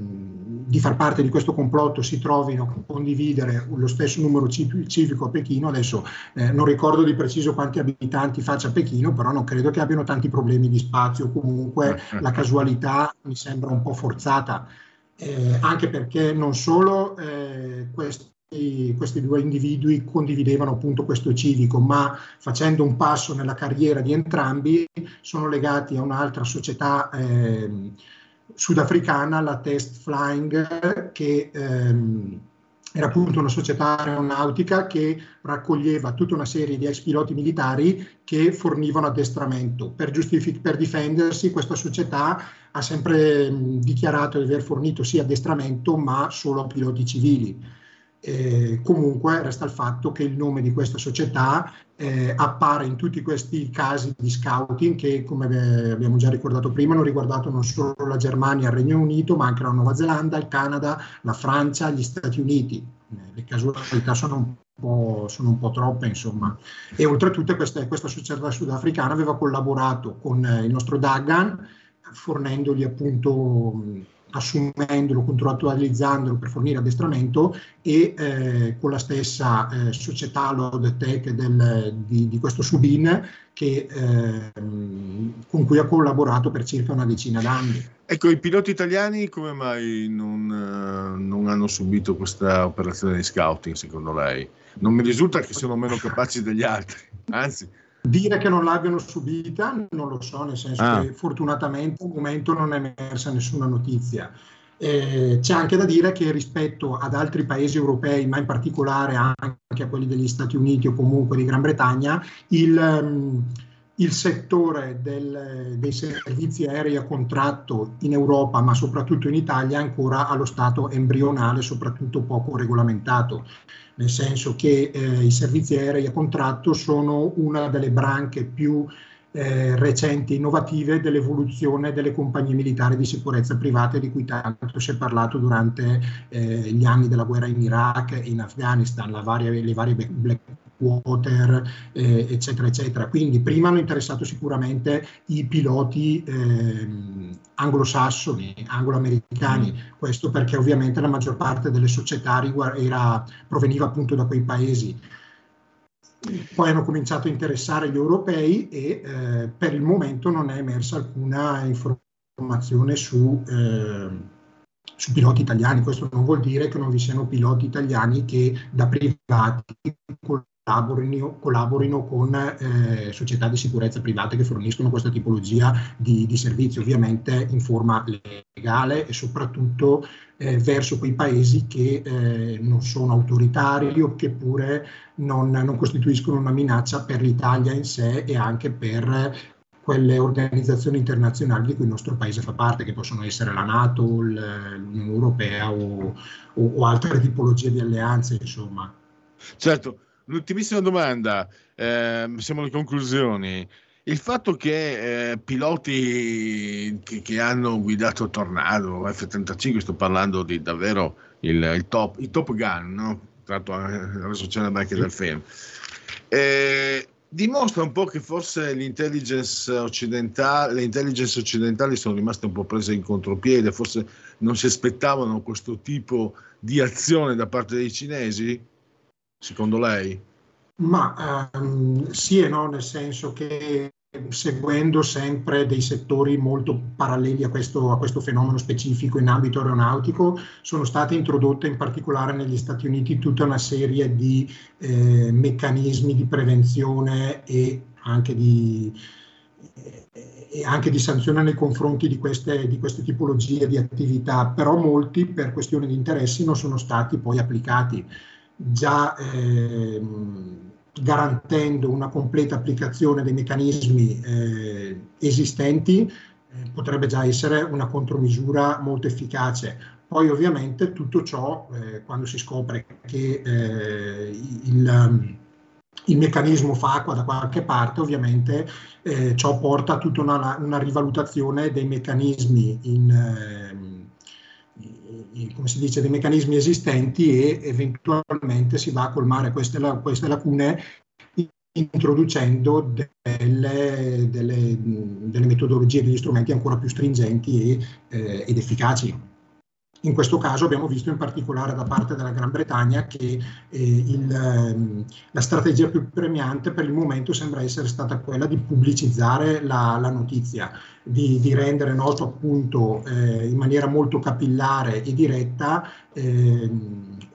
di far parte di questo complotto si trovino a condividere lo stesso numero civico a Pechino. Adesso eh, non ricordo di preciso quanti abitanti faccia Pechino, però non credo che abbiano tanti problemi di spazio. Comunque la casualità mi sembra un po' forzata, eh, anche perché non solo eh, questi, questi due individui condividevano appunto questo civico, ma facendo un passo nella carriera di entrambi sono legati a un'altra società eh, sudafricana, la Test Flying, che ehm, era appunto una società aeronautica che raccoglieva tutta una serie di ex piloti militari che fornivano addestramento. Per, giustific- per difendersi questa società ha sempre mh, dichiarato di aver fornito sì addestramento ma solo a piloti civili. Eh, comunque resta il fatto che il nome di questa società eh, appare in tutti questi casi di scouting che, come abbiamo già ricordato prima, hanno riguardato non solo la Germania, il Regno Unito, ma anche la Nuova Zelanda, il Canada, la Francia, gli Stati Uniti. Eh, le casualità sono un po', sono un po troppe, insomma. E oltretutto questa, questa società sudafricana aveva collaborato con eh, il nostro Dagan, fornendogli appunto assumendolo, contrattualizzandolo per fornire addestramento e eh, con la stessa eh, società Load Tech del, di, di, questo Subin che, eh, con cui ha collaborato per circa una decina d'anni. Ecco, i piloti italiani come mai non, eh, non hanno subito questa operazione di scouting secondo lei? Non mi risulta che siano meno capaci degli altri, anzi Dire che non l'abbiano subita non lo so, nel senso ah. che fortunatamente al momento non è emersa nessuna notizia. Eh, c'è anche da dire che rispetto ad altri paesi europei, ma in particolare anche a quelli degli Stati Uniti o comunque di Gran Bretagna, il, um, il settore del, dei servizi aerei a contratto in Europa, ma soprattutto in Italia, è ancora allo stato embrionale, soprattutto poco regolamentato nel senso che eh, i servizi aerei a contratto sono una delle branche più eh, recenti e innovative dell'evoluzione delle compagnie militari di sicurezza private di cui tanto si è parlato durante eh, gli anni della guerra in Iraq e in Afghanistan, varie, le varie black water, eh, eccetera, eccetera. Quindi prima hanno interessato sicuramente i piloti eh, anglosassoni, angloamericani, mm. questo perché ovviamente la maggior parte delle società era, proveniva appunto da quei paesi. Poi hanno cominciato a interessare gli europei e eh, per il momento non è emersa alcuna informazione su, eh, su piloti italiani. Questo non vuol dire che non vi siano piloti italiani che da privati collaborino, collaborino con eh, società di sicurezza private che forniscono questa tipologia di, di servizi, ovviamente in forma legale e soprattutto eh, verso quei paesi che eh, non sono autoritari o che pure non, non, costituiscono una minaccia per l'Italia in sé e anche per quelle organizzazioni internazionali di cui il nostro paese fa parte, che possono essere la Nato, l'Unione Europea o, o, o altre tipologie di alleanze, insomma. Certo, l'ultimissima domanda, eh, siamo alle conclusioni. Il fatto che eh, piloti che, che, hanno guidato Tornado, F-35, sto parlando di davvero il, il top, il top gun, no? tratto la società anche del film, eh, dimostra un po' che forse l'intelligence occidentale, le intelligence occidentali sono rimaste un po' prese in contropiede, forse non si aspettavano questo tipo di azione da parte dei cinesi, secondo lei? Ma um, sì e no, nel senso che seguendo sempre dei settori molto paralleli a questo, a questo, fenomeno specifico in ambito aeronautico, sono state introdotte in particolare negli Stati Uniti tutta una serie di eh, meccanismi di prevenzione e anche di, e anche di sanzione nei confronti di queste, di queste tipologie di attività, però molti per questioni di interessi non sono stati poi applicati. Già eh, garantendo una completa applicazione dei meccanismi eh, esistenti, eh, potrebbe già essere una contromisura molto efficace. Poi ovviamente tutto ciò, eh, quando si scopre che eh, il, il, meccanismo fa acqua da qualche parte, ovviamente eh, ciò porta a tutta una, una rivalutazione dei meccanismi in come si dice, dei meccanismi esistenti e eventualmente si va a colmare queste, queste lacune introducendo delle, delle, delle, metodologie, degli strumenti ancora più stringenti e, eh, ed efficaci. In questo caso abbiamo visto in particolare da parte della Gran Bretagna che eh, il, ehm, la strategia più premiante per il momento sembra essere stata quella di pubblicizzare la, la notizia, di, di, rendere noto appunto eh, in maniera molto capillare e diretta eh,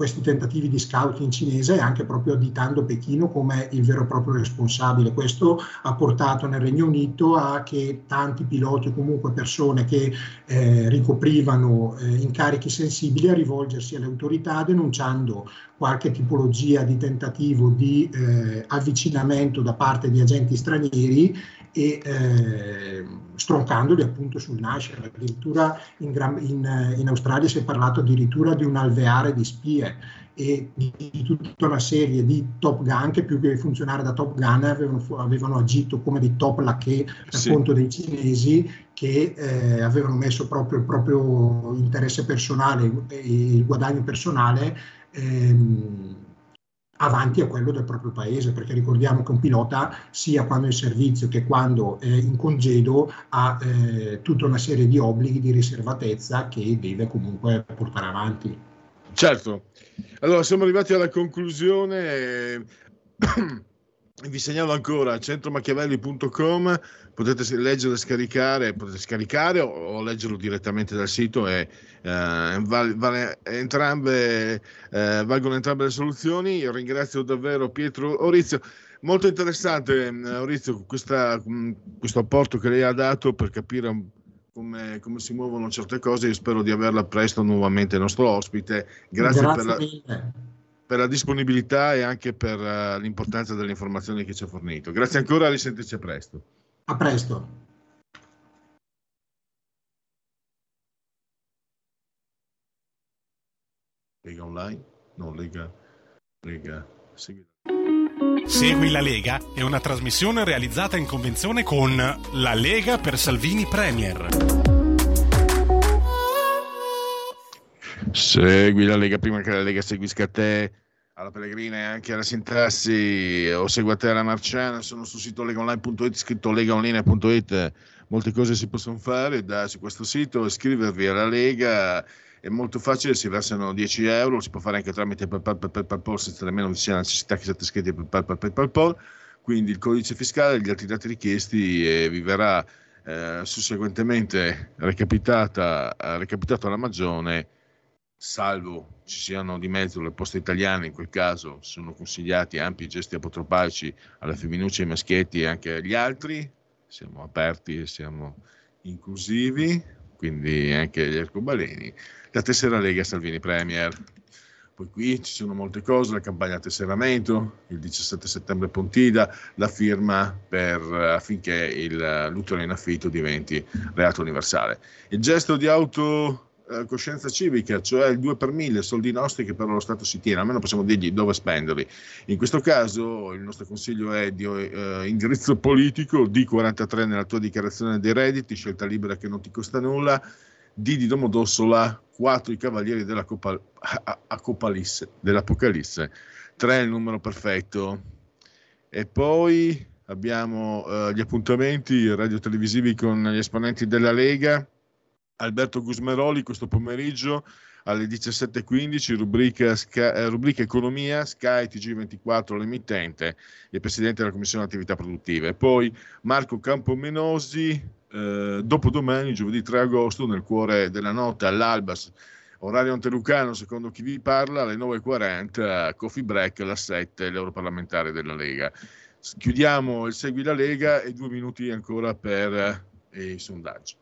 questi tentativi di scouting cinese anche proprio additando Pechino come il vero e proprio responsabile. Questo ha portato nel Regno Unito a che tanti piloti o comunque persone che eh, ricoprivano eh, incarichi sensibili a rivolgersi alle autorità denunciando qualche tipologia di tentativo di eh, avvicinamento da parte di agenti stranieri e eh, stroncandoli appunto sul nascere. Addirittura in, in, in, Australia si è parlato addirittura di un alveare di spie e di, di, tutta una serie di top gun che più che funzionare da top gun avevano, avevano agito come dei top lacché per sì. conto dei cinesi che eh, avevano messo proprio il proprio interesse personale e il guadagno personale ehm, avanti a quello del proprio paese, perché ricordiamo che un pilota, sia quando è in servizio che quando è in congedo, ha eh, tutta una serie di obblighi di riservatezza che deve comunque portare avanti. Certo, allora siamo arrivati alla conclusione. Vi segnalo ancora centromachiavelli.com, potete leggere e scaricare, potete scaricare o, o leggerlo direttamente dal sito e eh, vale, vale, entrambe, eh, valgono entrambe le soluzioni. Io ringrazio davvero Pietro Orizio. Molto interessante, eh, Orizio, questa, mm, questo apporto che lei ha dato per capire come, come, si muovono certe cose. Io spero di averla presto nuovamente nostro ospite. Grazie, Grazie per la per la disponibilità e anche per uh, l'importanza delle informazioni che ci ha fornito. Grazie ancora, risentirci presto. A presto. Lega online? No, Lega. Lega. Segui. Segui la Lega è una trasmissione realizzata in convenzione con La Lega per Salvini Premier. Segui la Lega prima che la Lega seguisca te alla Pellegrina e anche alla Sintassi o seguate alla Marciana sono sul sito legaonline.it scritto legaonline.it molte cose si possono fare da su questo sito iscrivervi alla Lega è molto facile si versano 10 euro si può fare anche tramite PayPal, PayPal, PayPal senza nemmeno vi sia necessità che siate iscritti a PayPal, PayPal, PayPal quindi il codice fiscale gli altri dati richiesti e vi verrà eh, susseguentemente recapitato alla magione salvo ci siano di mezzo le poste italiane, in quel caso sono consigliati ampi gesti apotropaici alle femminucce, ai maschietti e anche agli altri, siamo aperti e siamo inclusivi, quindi anche agli arcobaleni. La tessera Lega Salvini Premier. poi qui ci sono molte cose, la campagna tesseramento, il 17 settembre Pontida, la firma per, affinché il, l'utero in affitto diventi reato universale. Il gesto di auto eh, coscienza civica, cioè il 2 per 1000, soldi nostri che però lo Stato si tiene, almeno possiamo dirgli dove spenderli. In questo caso il nostro consiglio è di eh, indirizzo politico, D43 nella tua dichiarazione dei redditi, scelta libera che non ti costa nulla, D di Domodossola, 4 i cavalieri della Copa, Acopalisse, dell'Apocalisse, 3 il numero perfetto. E poi abbiamo eh, gli appuntamenti radio-televisivi con gli esponenti della Lega. Alberto Gusmeroli questo pomeriggio alle 17.15, rubrica, eh, rubrica Economia, Sky TG24, l'emittente, il Presidente della Commissione Attività Produttive. Poi Marco Campomenosi, eh, dopodomani, giovedì 3 agosto, nel cuore della notte, all'alba, orario antelucano, secondo chi vi parla, alle 9.40, coffee break, alla 7, l'europarlamentare della Lega. Chiudiamo il Segui la Lega e due minuti ancora per eh, i sondaggi.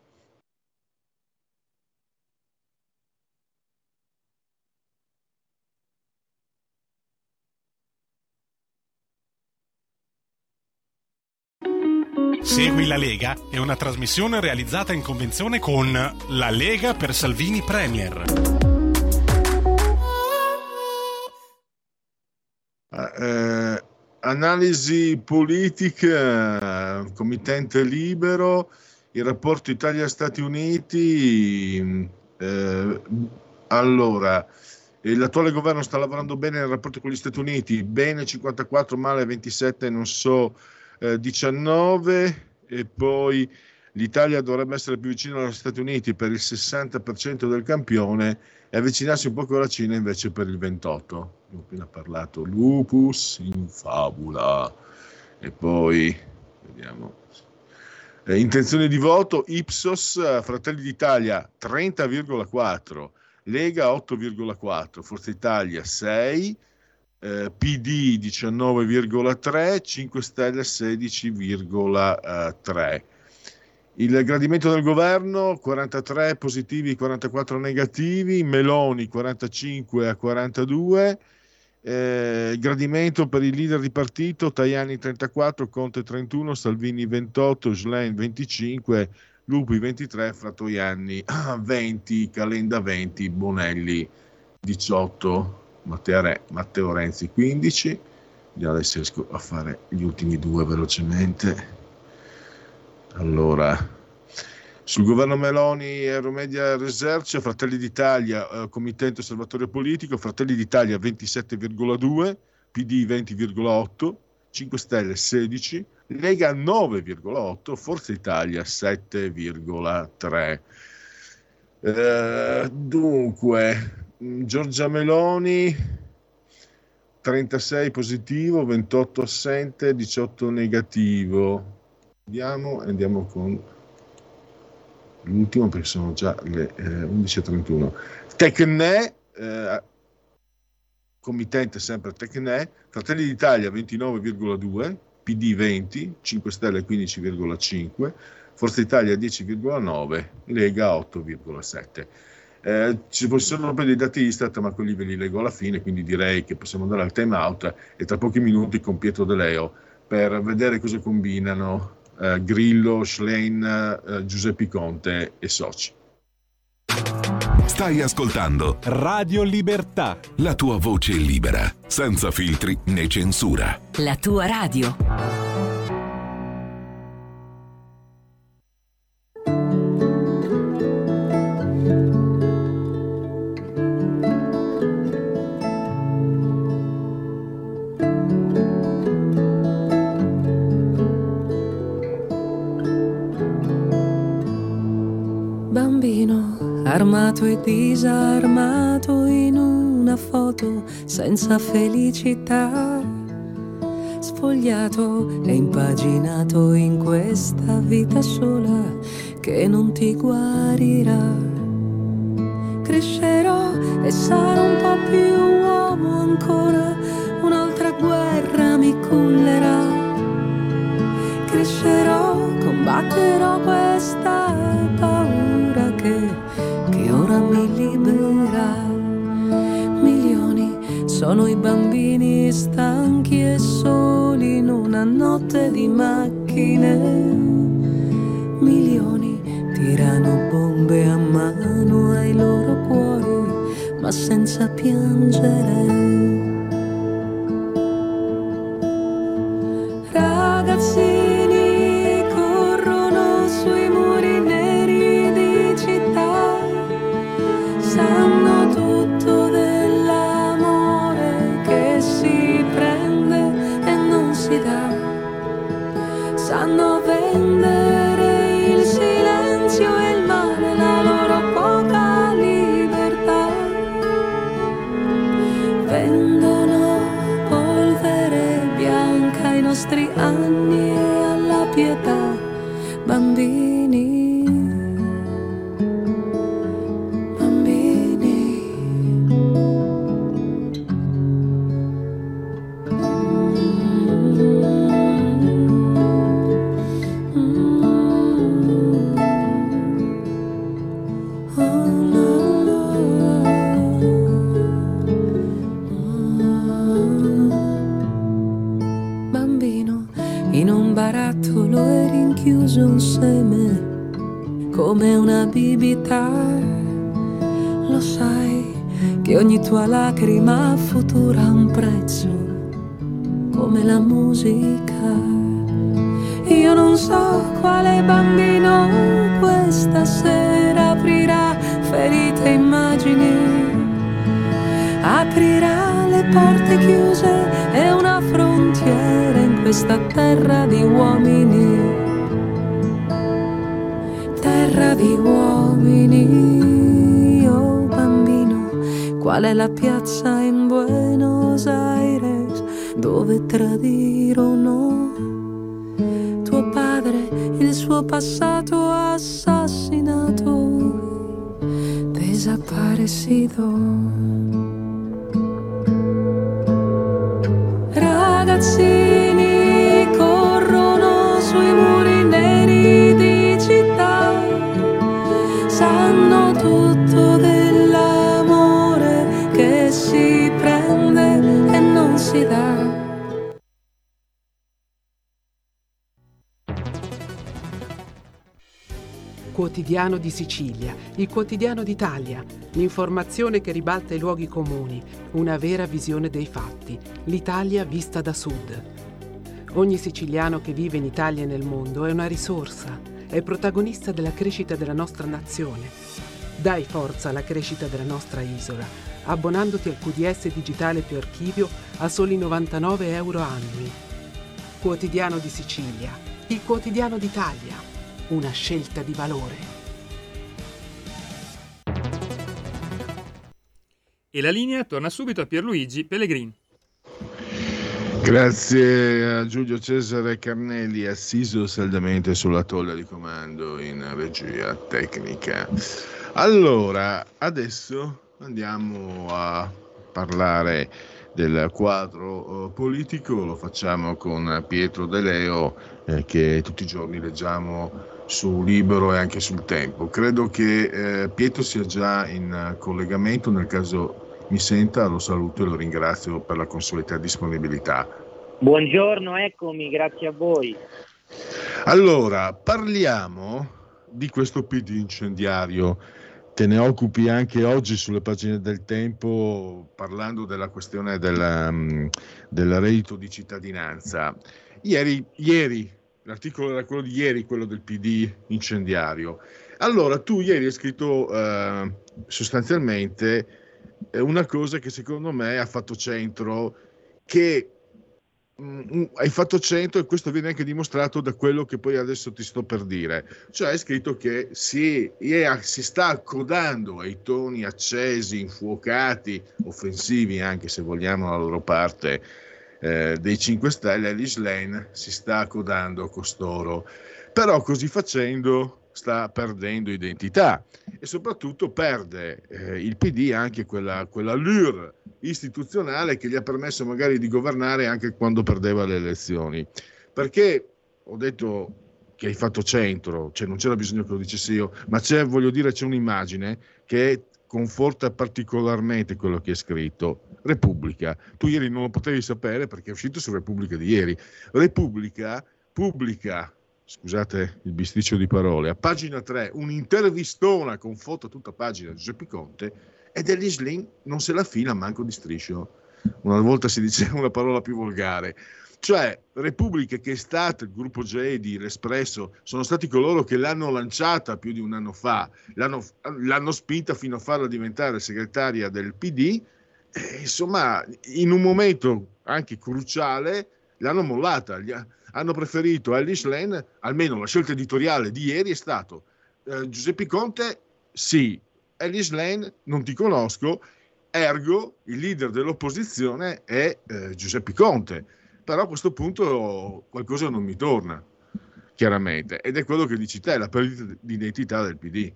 Segui la Lega è una trasmissione realizzata in convenzione con La Lega per Salvini Premier. Eh, analisi politica, committente libero, il rapporto Italia-Stati Uniti. Eh, allora, l'attuale governo sta lavorando bene nel rapporto con gli Stati Uniti, bene 54, male 27, non so eh, 19 e poi l'Italia dovrebbe essere più vicina agli Stati Uniti per il 60% del campione e avvicinarsi un po' con la Cina invece per il 28%. Ho appena parlato. Lupus in fabula. E poi vediamo. Eh, intenzione di voto. Ipsos Fratelli d'Italia 30,4, Lega 8,4, Forza Italia 6, PD 19,3, 5 Stelle 16,3. Il gradimento del governo 43 positivi, 44 negativi, Meloni 45 a 42. Eh, gradimento per il leader di partito Tajani 34, Conte 31, Salvini 28, Schlein 25, Lupi 23, Fratoianni 20, Calenda 20, Bonelli 18. Matteo, Renzi 15, vediamo adesso riesco a fare gli ultimi due velocemente. Allora, sul governo Meloni Euromedia Research, Fratelli d'Italia, eh, Committente Osservatorio Politico, Fratelli d'Italia 27,2, PD 20,8, 5 Stelle 16, Lega 9,8, Forza Italia 7,3. Eh, dunque, Giorgia Meloni 36 positivo, 28 assente, 18 negativo. Andiamo e andiamo con l'ultimo perché sono già le eh, 11.31. Tecne, eh, committente sempre Tecne, Fratelli d'Italia 29,2, PD 20, 5 Stelle 15,5, Forza Italia 10,9, Lega 8,7. Eh, ci sono proprio dei dati Istat, ma quelli ve li leggo alla fine, quindi direi che possiamo andare al time out e tra pochi minuti con Pietro De Leo per vedere cosa combinano eh, Grillo, Schlein, eh, Giuseppe Conte e Soci. Stai ascoltando Radio Libertà. La tua voce libera, senza filtri né censura. La tua radio. Armato e disarmato in una foto senza felicità, sfogliato e impaginato in questa vita sola che non ti guarirà. Crescerò e sarò un po' più uomo ancora, un'altra guerra mi cullerà. Crescerò, combatterò questa paura che ora mi libera. Milioni Sono i bambini stanchi e soli in una notte di macchine. Milioni tirano bombe a mano ai loro cuori, ma senza piangere. Tutto dell'amore che si prende e non si dà. Quotidiano di Sicilia, il quotidiano d'Italia, l'informazione che ribalta i luoghi comuni, una vera visione dei fatti, l'Italia vista da sud. Ogni siciliano che vive in Italia e nel mondo è una risorsa, è protagonista della crescita della nostra nazione. Dai forza alla crescita della nostra isola, abbonandoti al QDS digitale più archivio a soli 99 euro annui. Quotidiano di Sicilia, il quotidiano d'Italia una scelta di valore. E la linea torna subito a Pierluigi Pellegrini. Grazie a Giulio Cesare Carnelli, assiso saldamente sulla tolla di comando in regia tecnica. Allora, adesso andiamo a parlare del quadro eh, politico, lo facciamo con Pietro De Leo eh, che tutti i giorni leggiamo su Libero e anche sul Tempo. Credo che eh, Pietro sia già in collegamento, nel caso mi senta lo saluto e lo ringrazio per la consueta disponibilità. Buongiorno, eccomi, grazie a voi. Allora, parliamo di questo PD incendiario. Te ne occupi anche oggi sulle pagine del Tempo parlando della questione del, um, del reddito di cittadinanza. Ieri, ieri L'articolo era quello di ieri, quello del PD incendiario. Allora, tu ieri hai scritto eh, sostanzialmente eh, una cosa che secondo me ha fatto centro, che hai fatto centro e questo viene anche dimostrato da quello che poi adesso ti sto per dire. Cioè hai scritto che si, si sta accodando ai toni accesi, infuocati, offensivi anche se vogliamo la loro parte, eh, dei 5 Stelle, Alice si sta accodando a costoro, però così facendo sta perdendo identità e soprattutto perde eh, il PD anche quella, quella lure istituzionale che gli ha permesso magari di governare anche quando perdeva le elezioni. Perché ho detto che hai fatto centro, cioè non c'era bisogno che lo dicessi io, ma c'è, voglio dire, c'è un'immagine che conforta particolarmente quello che è scritto. Repubblica. Tu ieri non lo potevi sapere perché è uscito su Repubblica di ieri. Repubblica pubblica, scusate il bisticcio di parole, a pagina 3 un'intervistona con foto a tutta pagina di Giuseppe Conte e degli Slim non se la fila manco di striscio. Una volta si diceva una parola più volgare. Cioè, Repubblica che è stata il gruppo Jedi, l'Espresso, sono stati coloro che l'hanno lanciata più di un anno fa, l'hanno, l'hanno spinta fino a farla diventare segretaria del PD, e, insomma, in un momento anche cruciale l'hanno mollata, hanno preferito Alice Lane, almeno la scelta editoriale di ieri è stato eh, Giuseppe Conte, sì, Alice Lane non ti conosco, ergo il leader dell'opposizione è eh, Giuseppe Conte però a questo punto qualcosa non mi torna, chiaramente, ed è quello che dici te, la perdita di identità del PD.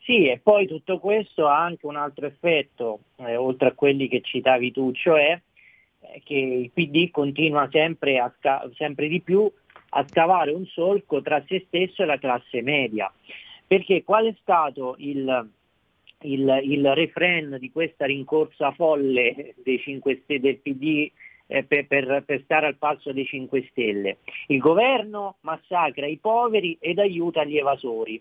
Sì, e poi tutto questo ha anche un altro effetto, eh, oltre a quelli che citavi tu, cioè che il PD continua sempre, a sempre di più a scavare un solco tra se stesso e la classe media. Perché qual è stato il, il, il refrain di questa rincorsa folle dei 5 Stelle del PD eh, per, per, per stare al passo dei 5 Stelle. Il governo massacra i poveri ed aiuta gli evasori,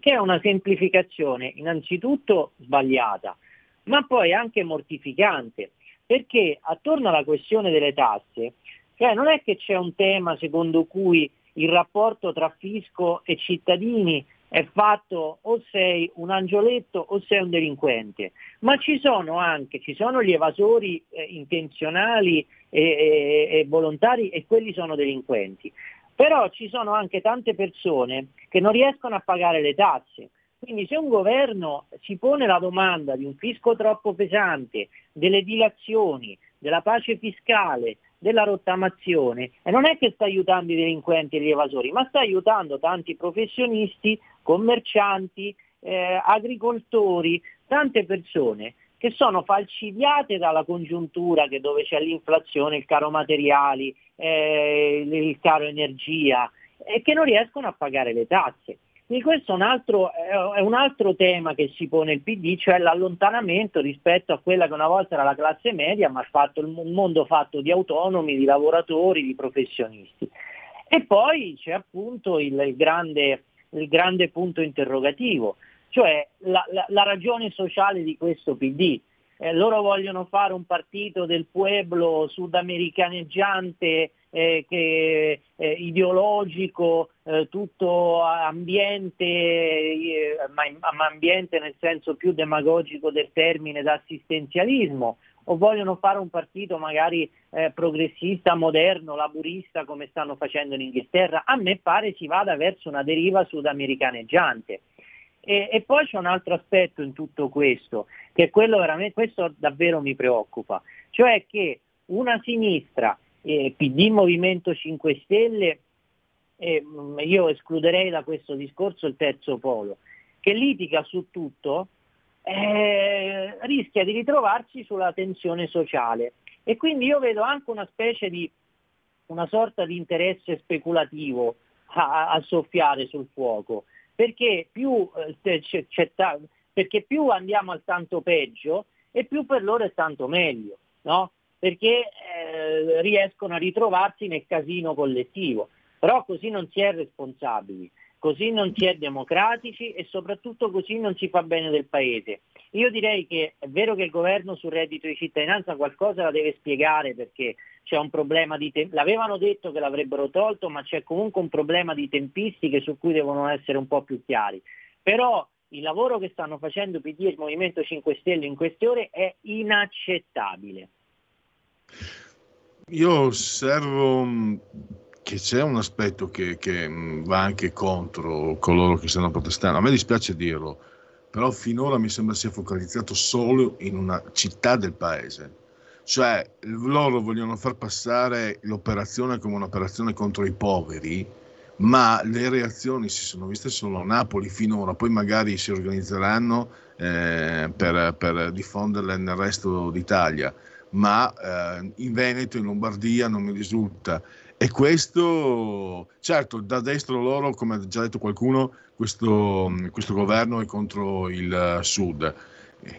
che è una semplificazione innanzitutto sbagliata, ma poi anche mortificante, perché attorno alla questione delle tasse, cioè non è che c'è un tema secondo cui il rapporto tra fisco e cittadini è fatto o sei un angioletto o sei un delinquente, ma ci sono anche, ci sono gli evasori eh, intenzionali e, e, e volontari e quelli sono delinquenti, però ci sono anche tante persone che non riescono a pagare le tasse. Quindi se un governo si pone la domanda di un fisco troppo pesante, delle dilazioni, della pace fiscale, della rottamazione, e non è che sta aiutando i delinquenti e gli evasori, ma sta aiutando tanti professionisti commercianti, eh, agricoltori, tante persone che sono falcidiate dalla congiuntura che dove c'è l'inflazione, il caro materiali, eh, il caro energia e che non riescono a pagare le tasse. Quindi questo è un, altro, è un altro tema che si pone il PD, cioè l'allontanamento rispetto a quella che una volta era la classe media, ma fatto, un mondo fatto di autonomi, di lavoratori, di professionisti. E poi c'è appunto il, il grande il grande punto interrogativo, cioè la, la, la ragione sociale di questo PD. Eh, loro vogliono fare un partito del pueblo sudamericaneggiante, eh, che, eh, ideologico, eh, tutto ambiente, eh, ma, ambiente nel senso più demagogico del termine d'assistenzialismo, o vogliono fare un partito magari eh, progressista, moderno, laburista come stanno facendo in Inghilterra, a me pare si vada verso una deriva sudamericaneggiante. E, e poi c'è un altro aspetto in tutto questo, che è quello veramente, questo davvero mi preoccupa, cioè che una sinistra, eh, PD Movimento 5 Stelle, eh, io escluderei da questo discorso il terzo polo, che litiga su tutto, eh, rischia di ritrovarsi sulla tensione sociale. E quindi io vedo anche una specie di una sorta di interesse speculativo a, a soffiare sul fuoco, perché più, eh, c'è, c'è, perché più andiamo al tanto peggio e più per loro è tanto meglio, no? perché eh, riescono a ritrovarsi nel casino collettivo, però così non si è responsabili così non si è democratici e soprattutto così non si fa bene del Paese. Io direi che è vero che il governo sul reddito di cittadinanza qualcosa la deve spiegare perché c'è un problema di tempistiche, l'avevano detto che l'avrebbero tolto, ma c'è comunque un problema di tempistiche su cui devono essere un po' più chiari. Però il lavoro che stanno facendo PD e il Movimento 5 Stelle in queste ore è inaccettabile. Io osservo che c'è un aspetto che, che, mm, va anche contro coloro che stanno protestando. A me dispiace dirlo, però finora mi sembra sia focalizzato solo in una città del paese. Cioè, loro vogliono far passare l'operazione come un'operazione contro i poveri, ma le reazioni si sono viste solo a Napoli finora, poi magari si organizzeranno eh, per, per diffonderle nel resto d'Italia ma eh, in Veneto, in Lombardia non mi risulta. E questo, certo, da destro loro, come ha già detto qualcuno, questo, questo governo è contro il sud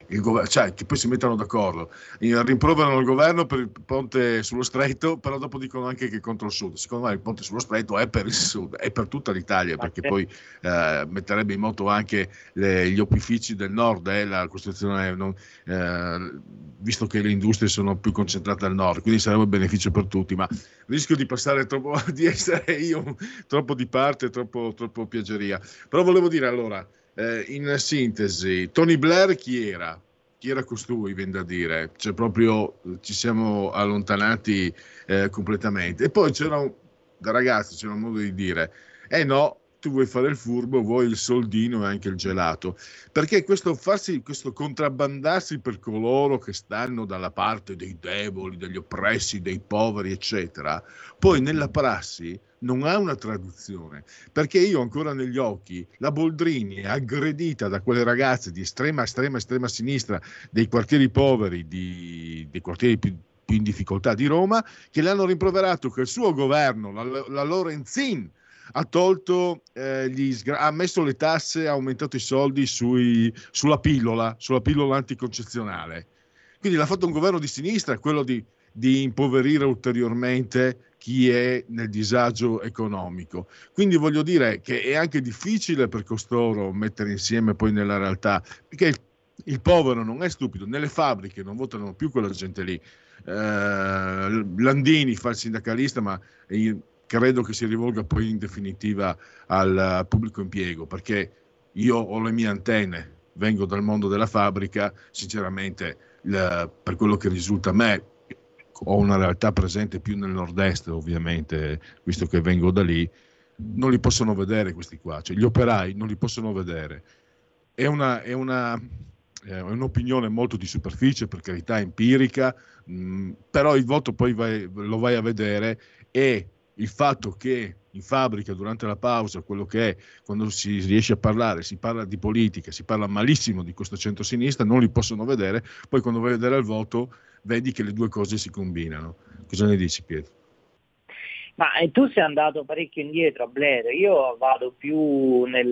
il governo, cioè che poi si mettano d'accordo, rimproverano il governo per il ponte sullo stretto, però dopo dicono anche che è contro il sud. Secondo me il ponte sullo stretto è per il sud, è per tutta l'Italia, perché poi eh, metterebbe in moto anche le, gli opifici del nord, eh, la costruzione, non, eh, visto che le industrie sono più concentrate al nord, quindi sarebbe un beneficio per tutti, ma rischio di passare troppo, di essere io troppo di parte, troppo, troppo piaggeria. Però volevo dire allora eh, in sintesi, Tony Blair chi era? Chi era costui, viene da dire? Cioè proprio ci siamo allontanati eh, completamente. E poi c'era un, da ragazzi c'era un modo di dire, eh no, tu vuoi fare il furbo, vuoi il soldino e anche il gelato. Perché questo farsi, questo contrabbandarsi per coloro che stanno dalla parte dei deboli, degli oppressi, dei poveri, eccetera, poi nella prassi non ha una traduzione, perché io ancora negli occhi la Boldrini aggredita da quelle ragazze di estrema, estrema, estrema sinistra dei quartieri poveri, di, dei quartieri più, più, in difficoltà di Roma, che le hanno rimproverato che il suo governo, la, la Lorenzin, ha tolto eh, gli, ha messo le tasse, ha aumentato i soldi sui, sulla pillola, sulla pillola anticoncezionale. Quindi l'ha fatto un governo di sinistra, quello di, di impoverire ulteriormente chi è nel disagio economico. Quindi voglio dire che è anche difficile per costoro mettere insieme poi nella realtà, perché il, il povero non è stupido, nelle fabbriche non votano più quella gente lì. Eh, Landini fa il sindacalista, ma credo che si rivolga poi in definitiva al pubblico impiego, perché io ho le mie antenne, vengo dal mondo della fabbrica, sinceramente il, per quello che risulta a me, ho una realtà presente più nel nord-est ovviamente, visto che vengo da lì, non li possono vedere questi qua, cioè gli operai non li possono vedere. È, una, è, una, è un'opinione molto di superficie, per carità empirica, mh, mm, però il voto poi vai, lo vai a vedere e il fatto che in fabbrica durante la pausa, quello che è, quando si riesce a parlare, si parla di politica, si parla malissimo di questo centro-sinistra, non li possono vedere, poi quando vai a vedere il voto vedi che le due cose si combinano. Cosa ne dici Pietro? Ma eh, tu sei andato parecchio indietro a Blair, io vado più nel,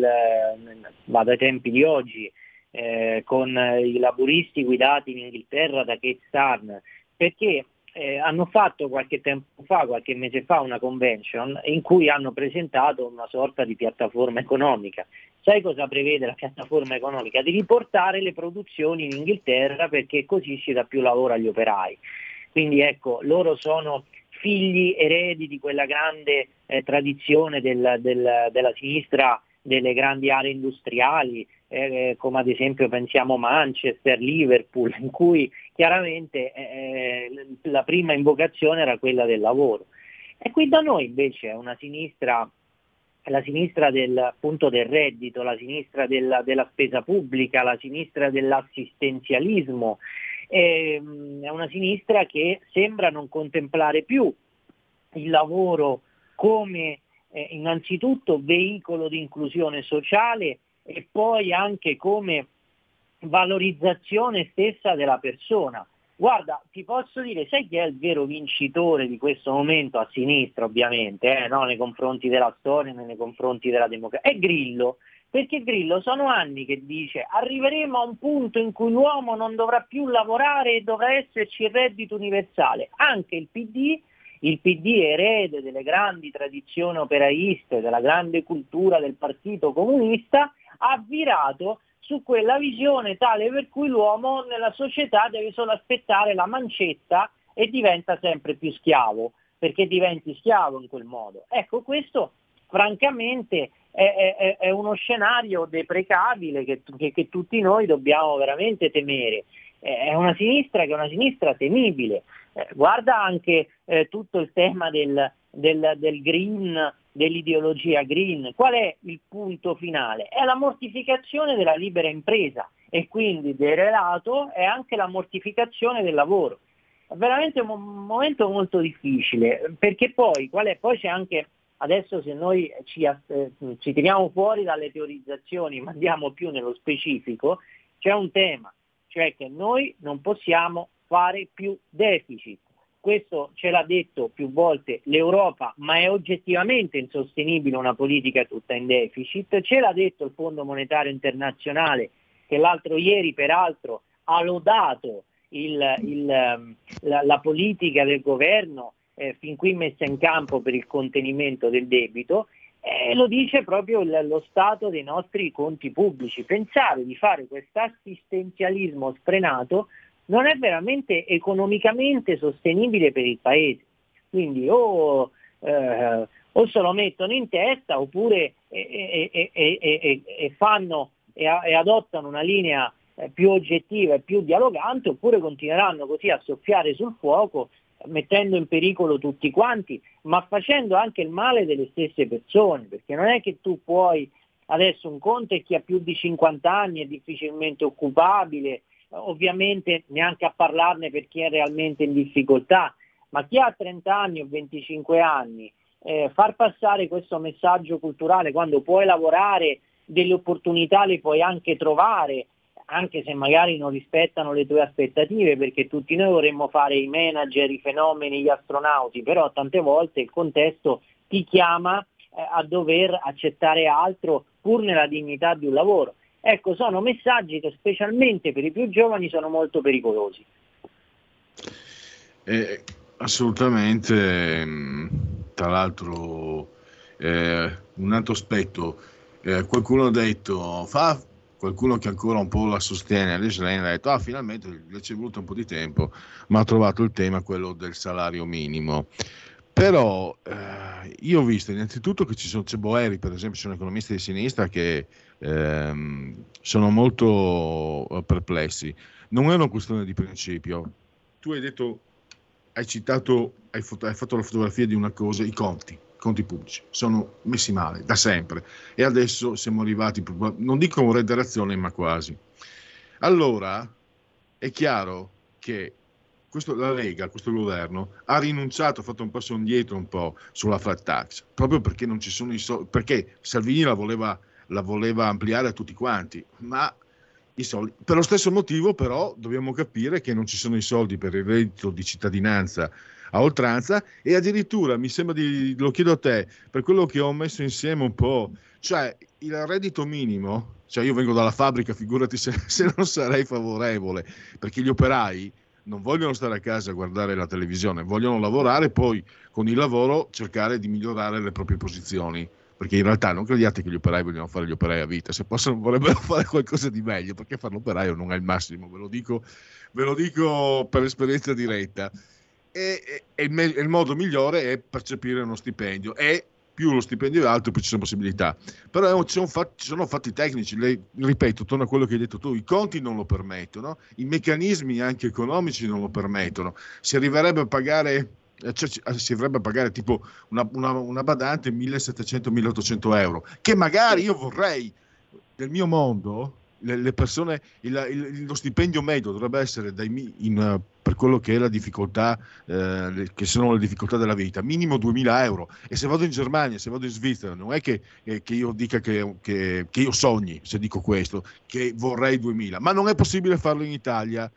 nel vado ai tempi di oggi, eh, con i laburisti guidati in Inghilterra da Kate Starn, perché eh, hanno fatto qualche tempo fa, qualche mese fa, una convention in cui hanno presentato una sorta di piattaforma economica. Sai cosa prevede la piattaforma economica? Di riportare le produzioni in Inghilterra perché così si dà più lavoro agli operai. Quindi ecco, loro sono figli eredi di quella grande eh, tradizione del, del, della sinistra delle grandi aree industriali, eh, come ad esempio pensiamo Manchester, Liverpool, in cui chiaramente eh, la prima invocazione era quella del lavoro. E qui da noi invece è una sinistra, la sinistra del, appunto, del reddito, la sinistra della, della spesa pubblica, la sinistra dell'assistenzialismo, ehm, è una sinistra che sembra non contemplare più il lavoro come eh, innanzitutto veicolo di inclusione sociale e poi anche come valorizzazione stessa della persona. Guarda, ti posso dire, sai chi è il vero vincitore di questo momento a sinistra ovviamente, eh, no? nei confronti della storia, nei confronti della democrazia? È Grillo, perché Grillo sono anni che dice arriveremo a un punto in cui l'uomo non dovrà più lavorare e dovrà esserci il reddito universale. Anche il PD il PD erede delle grandi tradizioni operaiste, della grande cultura del Partito Comunista, ha virato su quella visione tale per cui l'uomo nella società deve solo aspettare la mancetta e diventa sempre più schiavo, perché diventi schiavo in quel modo. Ecco, questo francamente è, è, è uno scenario deprecabile che, che, che tutti noi dobbiamo veramente temere. È una sinistra che è una sinistra temibile. Eh, guarda anche eh, tutto il tema del, del, del green, dell'ideologia green. Qual è il punto finale? È la mortificazione della libera impresa e quindi del relato è anche la mortificazione del lavoro. È veramente un momento molto difficile perché poi, poi c'è anche adesso se noi ci, eh, ci tiriamo fuori dalle teorizzazioni ma andiamo più nello specifico, c'è un tema, cioè che noi non possiamo fare più deficit. Questo ce l'ha detto più volte l'Europa, ma è oggettivamente insostenibile una politica tutta in deficit. Ce l'ha detto il Fondo Monetario Internazionale, che l'altro ieri peraltro ha lodato il, il, la, la, politica del governo eh, fin qui messa in campo per il contenimento del debito e lo dice proprio l- lo stato dei nostri conti pubblici. Pensare di fare questo assistenzialismo sfrenato non è veramente economicamente sostenibile per il Paese. Quindi o, eh, o se lo mettono in testa oppure e, e, e, fanno adottano una linea eh, più oggettiva e più dialogante oppure continueranno così a soffiare sul fuoco mettendo in pericolo tutti quanti, ma facendo anche il male delle stesse persone, perché non è che tu puoi adesso un conto è chi ha più di 50 anni è difficilmente occupabile, ovviamente neanche a parlarne per chi è realmente in difficoltà, ma chi ha 30 anni o 25 anni, eh, far passare questo messaggio culturale quando puoi lavorare, delle opportunità le puoi anche trovare, anche se magari non rispettano le tue aspettative, perché tutti noi vorremmo fare i manager, i fenomeni, gli astronauti, però tante volte il contesto ti chiama eh, a dover accettare altro pur nella dignità di un lavoro. Ecco, sono messaggi che specialmente per i più giovani sono molto pericolosi. Eh, assolutamente, mm, tra l'altro eh, un altro aspetto, eh, qualcuno ha detto fa qualcuno che ancora un po' la sostiene, Lane ha detto, ah finalmente gli è voluto un po' di tempo, ma ha trovato il tema, quello del salario minimo. Però eh, io ho visto innanzitutto che ci sono, c'è Boeri, per esempio, sono economisti di sinistra che ehm, sono molto eh, perplessi. Non è una questione di principio. Tu hai detto, hai citato, hai, foto, hai fatto la fotografia di una cosa, i conti conti pubblici sono messi male da sempre e adesso siamo arrivati, non dico a reiterazione, ma quasi. Allora è chiaro che questo, la Lega, questo governo, ha rinunciato, ha fatto un passo indietro un po' sulla flat tax, proprio perché non ci sono i soldi, perché Salvini la voleva, la voleva ampliare a tutti quanti, ma i soldi. Per lo stesso motivo, però, dobbiamo capire che non ci sono i soldi per il reddito di cittadinanza a oltranza e addirittura mi sembra di, lo chiedo a te, per quello che ho messo insieme un po', cioè il reddito minimo, cioè io vengo dalla fabbrica, figurati se, se non sarei favorevole, perché gli operai non vogliono stare a casa a guardare la televisione, vogliono lavorare e poi con il lavoro cercare di migliorare le proprie posizioni. Perché in realtà non crediate che gli operai vogliono fare gli operai a vita, se possono vorrebbero fare qualcosa di meglio, perché fare l'operaio non è il massimo, ve lo dico, ve lo dico per esperienza diretta e, e, il, il, modo migliore è percepire uno stipendio e più lo stipendio è alto più ci sono possibilità. Però ci sono, fatti, ci sono fatti tecnici Lei, ripeto, torno a quello che hai detto tu i conti non lo permettono i meccanismi anche economici non lo permettono. Si arriverebbe a pagare eh, cioè, si dovrebbe pagare tipo una, una, una badante 1700-1800 euro che magari io vorrei nel mio mondo le, le persone, il, il, lo stipendio medio dovrebbe essere dai, in, per quello che è la difficoltà, eh, che sono le difficoltà della vita, minimo 2000 euro. E se vado in Germania, se vado in Svizzera, non è che, eh, che io dica che, che, che, io sogni, se dico questo, che vorrei 2000, ma non è possibile farlo in Italia.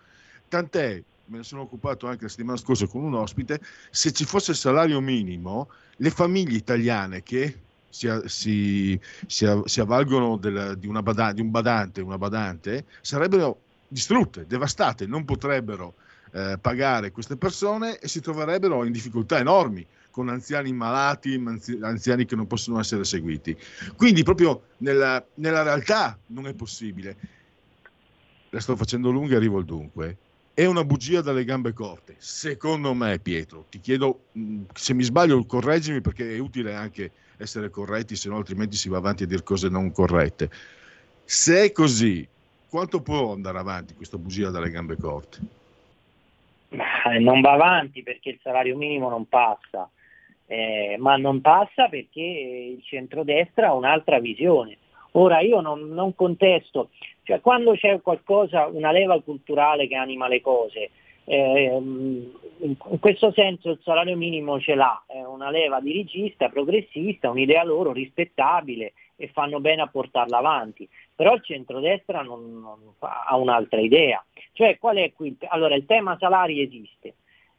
Tant'è, me ne sono occupato anche la settimana scorsa con un ospite, se ci fosse il salario minimo, le famiglie italiane che si, si, si, si avvalgono del, di, badante, di, un badante, una badante, sarebbero distrutte, devastate, non potrebbero eh, pagare queste persone e si troverebbero in difficoltà enormi con anziani malati, anziani che non possono essere seguiti. Quindi proprio nella, nella realtà non è possibile. La sto facendo lunga e arrivo al dunque. È una bugia dalle gambe corte, secondo me Pietro. Ti chiedo se mi sbaglio correggimi perché è utile anche essere corretti, se no altrimenti si va avanti a dire cose non corrette. Se è così, quanto può andare avanti questa bugia dalle gambe corte? Non va avanti perché il salario minimo non passa, eh, ma non passa perché il centrodestra ha un'altra visione. Ora io non, non contesto, cioè quando c'è qualcosa, una leva culturale che anima le cose, ehm, in questo senso il salario minimo ce l'ha, è una leva dirigista, progressista, un'idea loro rispettabile e fanno bene a portarla avanti. Però il centrodestra non, non fa- ha un'altra idea. Cioè, qual è qui? Allora, il tema salari esiste.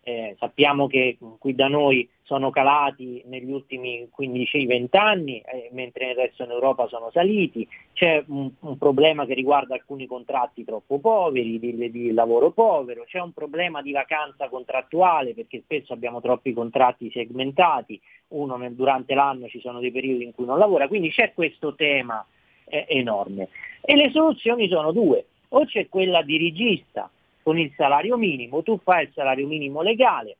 Eh, sappiamo che qui da noi sono calati negli ultimi 15-20 anni, eh, mentre nel resto in Europa sono saliti. C'è un, un problema che riguarda alcuni contratti troppo poveri, di, di lavoro povero, c'è un problema di vacanza contrattuale perché spesso abbiamo troppi contratti segmentati, uno nel- durante l'anno ci sono dei periodi in cui non lavora, quindi c'è questo tema eh, enorme. E le soluzioni sono due, o c'è quella dirigista con il salario minimo, tu fai il salario minimo legale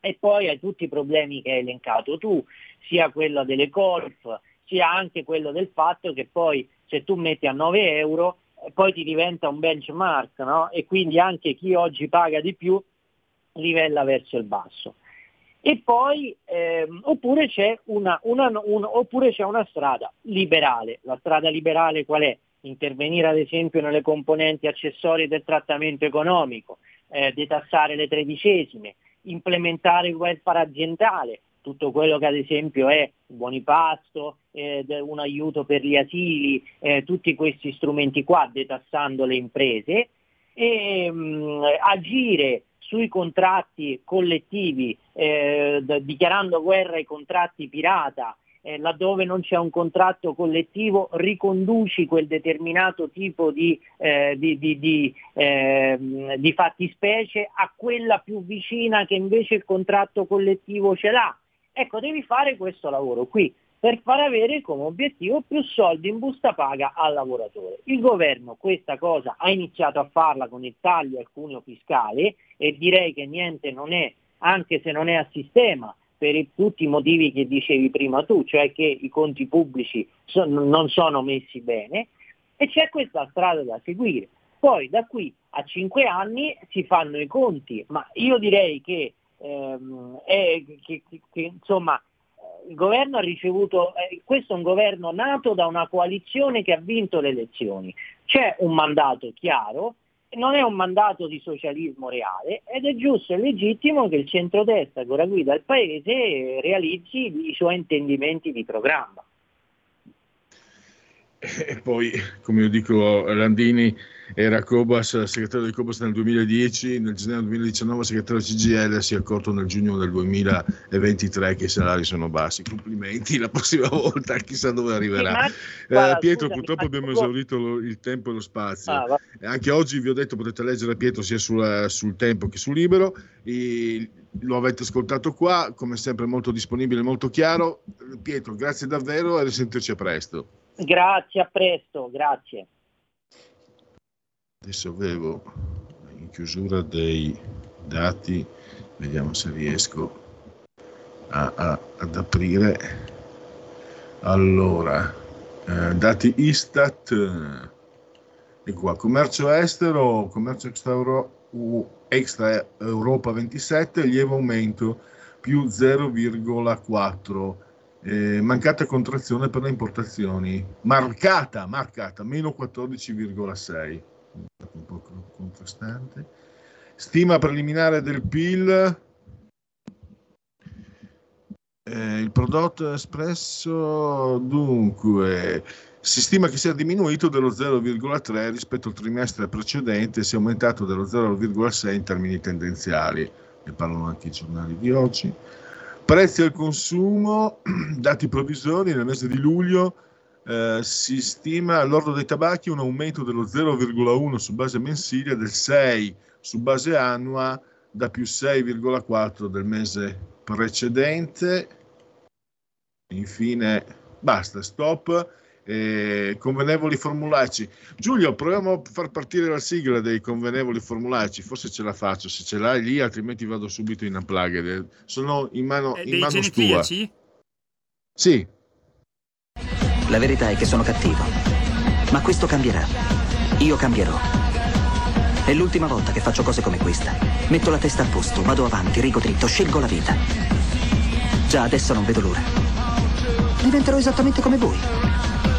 e poi hai tutti i problemi che hai elencato tu, sia quello delle colf, sia anche quello del fatto che poi se tu metti a 9 euro eh, poi ti diventa un benchmark no? e quindi anche chi oggi paga di più livella verso il basso. E poi ehm, oppure, c'è una, una- un- oppure c'è una strada liberale. La strada liberale qual è? Intervenire ad esempio nelle componenti accessorie del trattamento economico, eh, detassare le tredicesime, implementare il welfare aziendale, tutto quello che ad esempio è buoni pasto, eh, un aiuto per gli asili, eh, tutti questi strumenti qua, detassando le imprese, e mh, agire sui contratti collettivi, eh, d- dichiarando guerra ai contratti pirata, eh, laddove non c'è un contratto collettivo riconduci quel determinato tipo di, eh, di, di, di, ehm, di fattispecie a quella più vicina che invece il contratto collettivo ce l'ha. Ecco, devi fare questo lavoro qui per far avere come obiettivo più soldi in busta paga al lavoratore. Il governo questa cosa ha iniziato a farla con il taglio al cuneo fiscale e direi che niente non è, anche se non è a sistema, per tutti i motivi che dicevi prima tu, cioè che i conti pubblici so- non sono messi bene e c'è questa strada da seguire. Poi da qui a cinque anni si fanno i conti, ma io direi che, ehm, è- che- che- che, insomma, il governo ha ricevuto, eh, questo è un governo nato da una coalizione che ha vinto le elezioni. C'è un mandato chiaro, non è un mandato di socialismo reale ed è giusto e legittimo che il centrodestra che ora guida il paese realizzi i suoi intendimenti di programma. E poi, come io dico, Landini era Cobas, segretario di Cobas nel 2010, nel gennaio 2019 segretario CGL, si è accorto nel giugno del 2023 che i salari sono bassi. Complimenti, la prossima volta chissà dove arriverà. Eh, Pietro, purtroppo abbiamo esaurito lo- il tempo e lo spazio. Ah, Eh, Anche oggi vi ho detto, potete leggere Pietro sia sulla- sul tempo che sul libero. E lo avete ascoltato qua, come sempre molto disponibile, molto chiaro. Pietro, grazie davvero e risentirci a presto. Grazie, a presto, grazie. Adesso avevo in chiusura dei dati, vediamo se riesco a- a- ad aprire. Allora, eh, dati Istat, eh, e qua, commercio estero, commercio extra Europa 27, lieve aumento più 0,4. Eh, mancata contrazione per le importazioni, marcata, marcata, meno 14,6 un po' contrastante. Stima preliminare del PIL. Eh, il prodotto espresso dunque si stima che sia diminuito dello 0,3 rispetto al trimestre precedente e sia aumentato dello 0,6 in termini tendenziali. Ne parlano anche i giornali di oggi. Prezzi al consumo, dati provvisori nel mese di luglio eh, si stima all'ordo dei tabacchi un aumento dello 0,1 su base mensile e del 6 su base annua da più 6,4 del mese precedente. Infine, basta, stop. Eh, convenevoli formulaici. Giulio, proviamo a far partire la sigla dei convenevoli formulaici. Forse ce la faccio se ce l'hai lì, altrimenti vado subito in unplugged. Sono in mano, Eh, in mano stua. genetriaci? Sì, La verità è che sono cattivo. Ma questo cambierà. Io cambierò. È l'ultima volta che faccio cose come questa. Metto la testa a posto, vado avanti, rigo dritto, scelgo la vita. Già adesso non vedo l'ora. Diventerò esattamente come voi.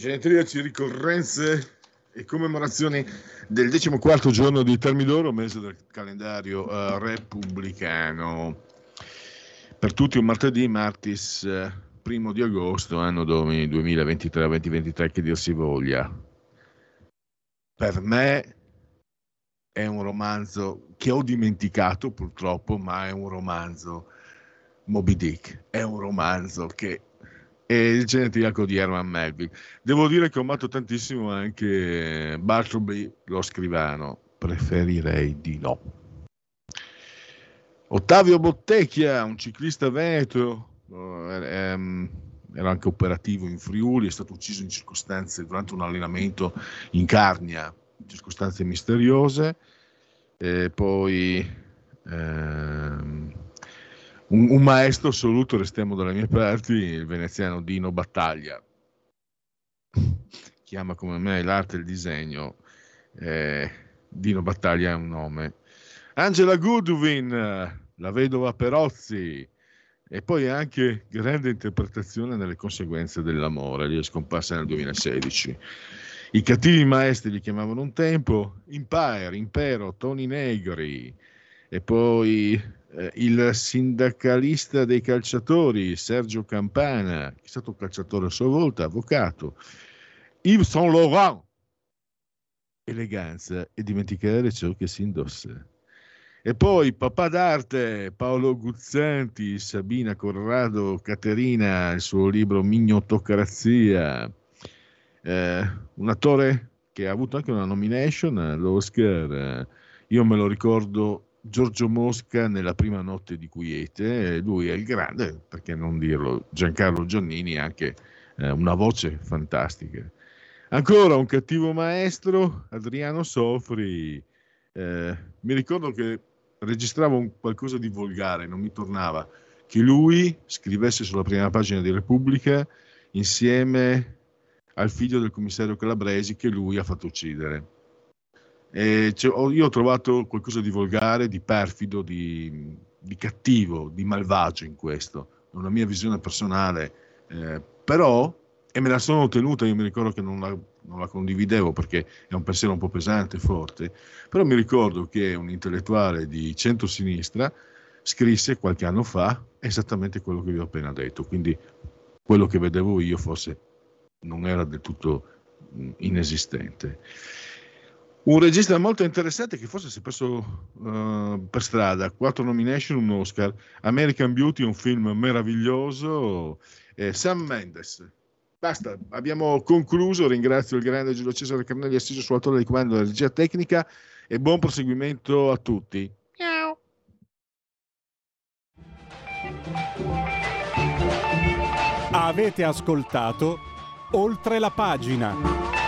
Genetriaci, ricorrenze e commemorazioni del 14 giorno di Termidoro, mese del calendario eh, repubblicano. Per tutti un martedì, martis eh, primo di agosto, anno domini 2023-2023, che dir si voglia. Per me è un romanzo che ho dimenticato purtroppo, ma è un romanzo Moby Dick, è un romanzo che e il genetriaco di Herman Melville. Devo dire che ho amato tantissimo anche Bartleby, lo scrivano, preferirei di no. Ottavio Bottecchia, un ciclista veneto, ehm, era anche operativo in Friuli, è stato ucciso in circostanze durante un allenamento in Carnia, in circostanze misteriose. E poi ehm, un, un, maestro assoluto, restiamo dalle mie parti, il veneziano Dino Battaglia. Chiama come me l'arte e il disegno. Eh, Dino Battaglia è un nome. Angela Goodwin, la vedova Perozzi. E poi anche grande interpretazione nelle conseguenze dell'amore, lì è scomparsa nel 2016. I cattivi maestri li chiamavano un tempo, Empire, Impero, Tony Negri, e poi eh, il sindacalista dei calciatori Sergio Campana, che è stato calciatore a sua volta, avvocato, Yves Saint Laurent, eleganza e dimenticare ciò che si indossa. E poi papà d'arte, Paolo Guzzanti, Sabina Corrado Caterina, il suo libro Mignottocrazia, eh, un attore che ha avuto anche una nomination all'Oscar, io me lo ricordo Giorgio Mosca nella prima notte di Quiete, lui è il grande, perché non dirlo, Giancarlo Giannini anche eh, una voce fantastica. Ancora un cattivo maestro, Adriano Sofri. Eh, mi ricordo che registravo qualcosa di volgare, non mi tornava, che lui scrivesse sulla prima pagina di Repubblica insieme al figlio del commissario Calabresi che lui ha fatto uccidere eh, io ho trovato qualcosa di volgare, di perfido, di, di, cattivo, di malvagio in questo, una mia visione personale, eh, però, e me la sono tenuta, io mi ricordo che non la, non la, condividevo perché è un pensiero un po' pesante forte, però mi ricordo che un intellettuale di centro-sinistra scrisse qualche anno fa esattamente quello che vi ho appena detto, quindi quello che vedevo io forse non era del tutto inesistente. Un regista molto interessante che forse si è perso uh, per strada, quattro nomination, un Oscar, American Beauty, un film meraviglioso, eh, Sam Mendes. Basta, abbiamo concluso, ringrazio il grande Giulio Cesare Carnelli assiso sul autore di comando della regia tecnica e buon proseguimento a tutti. Ciao. Avete ascoltato oltre la pagina.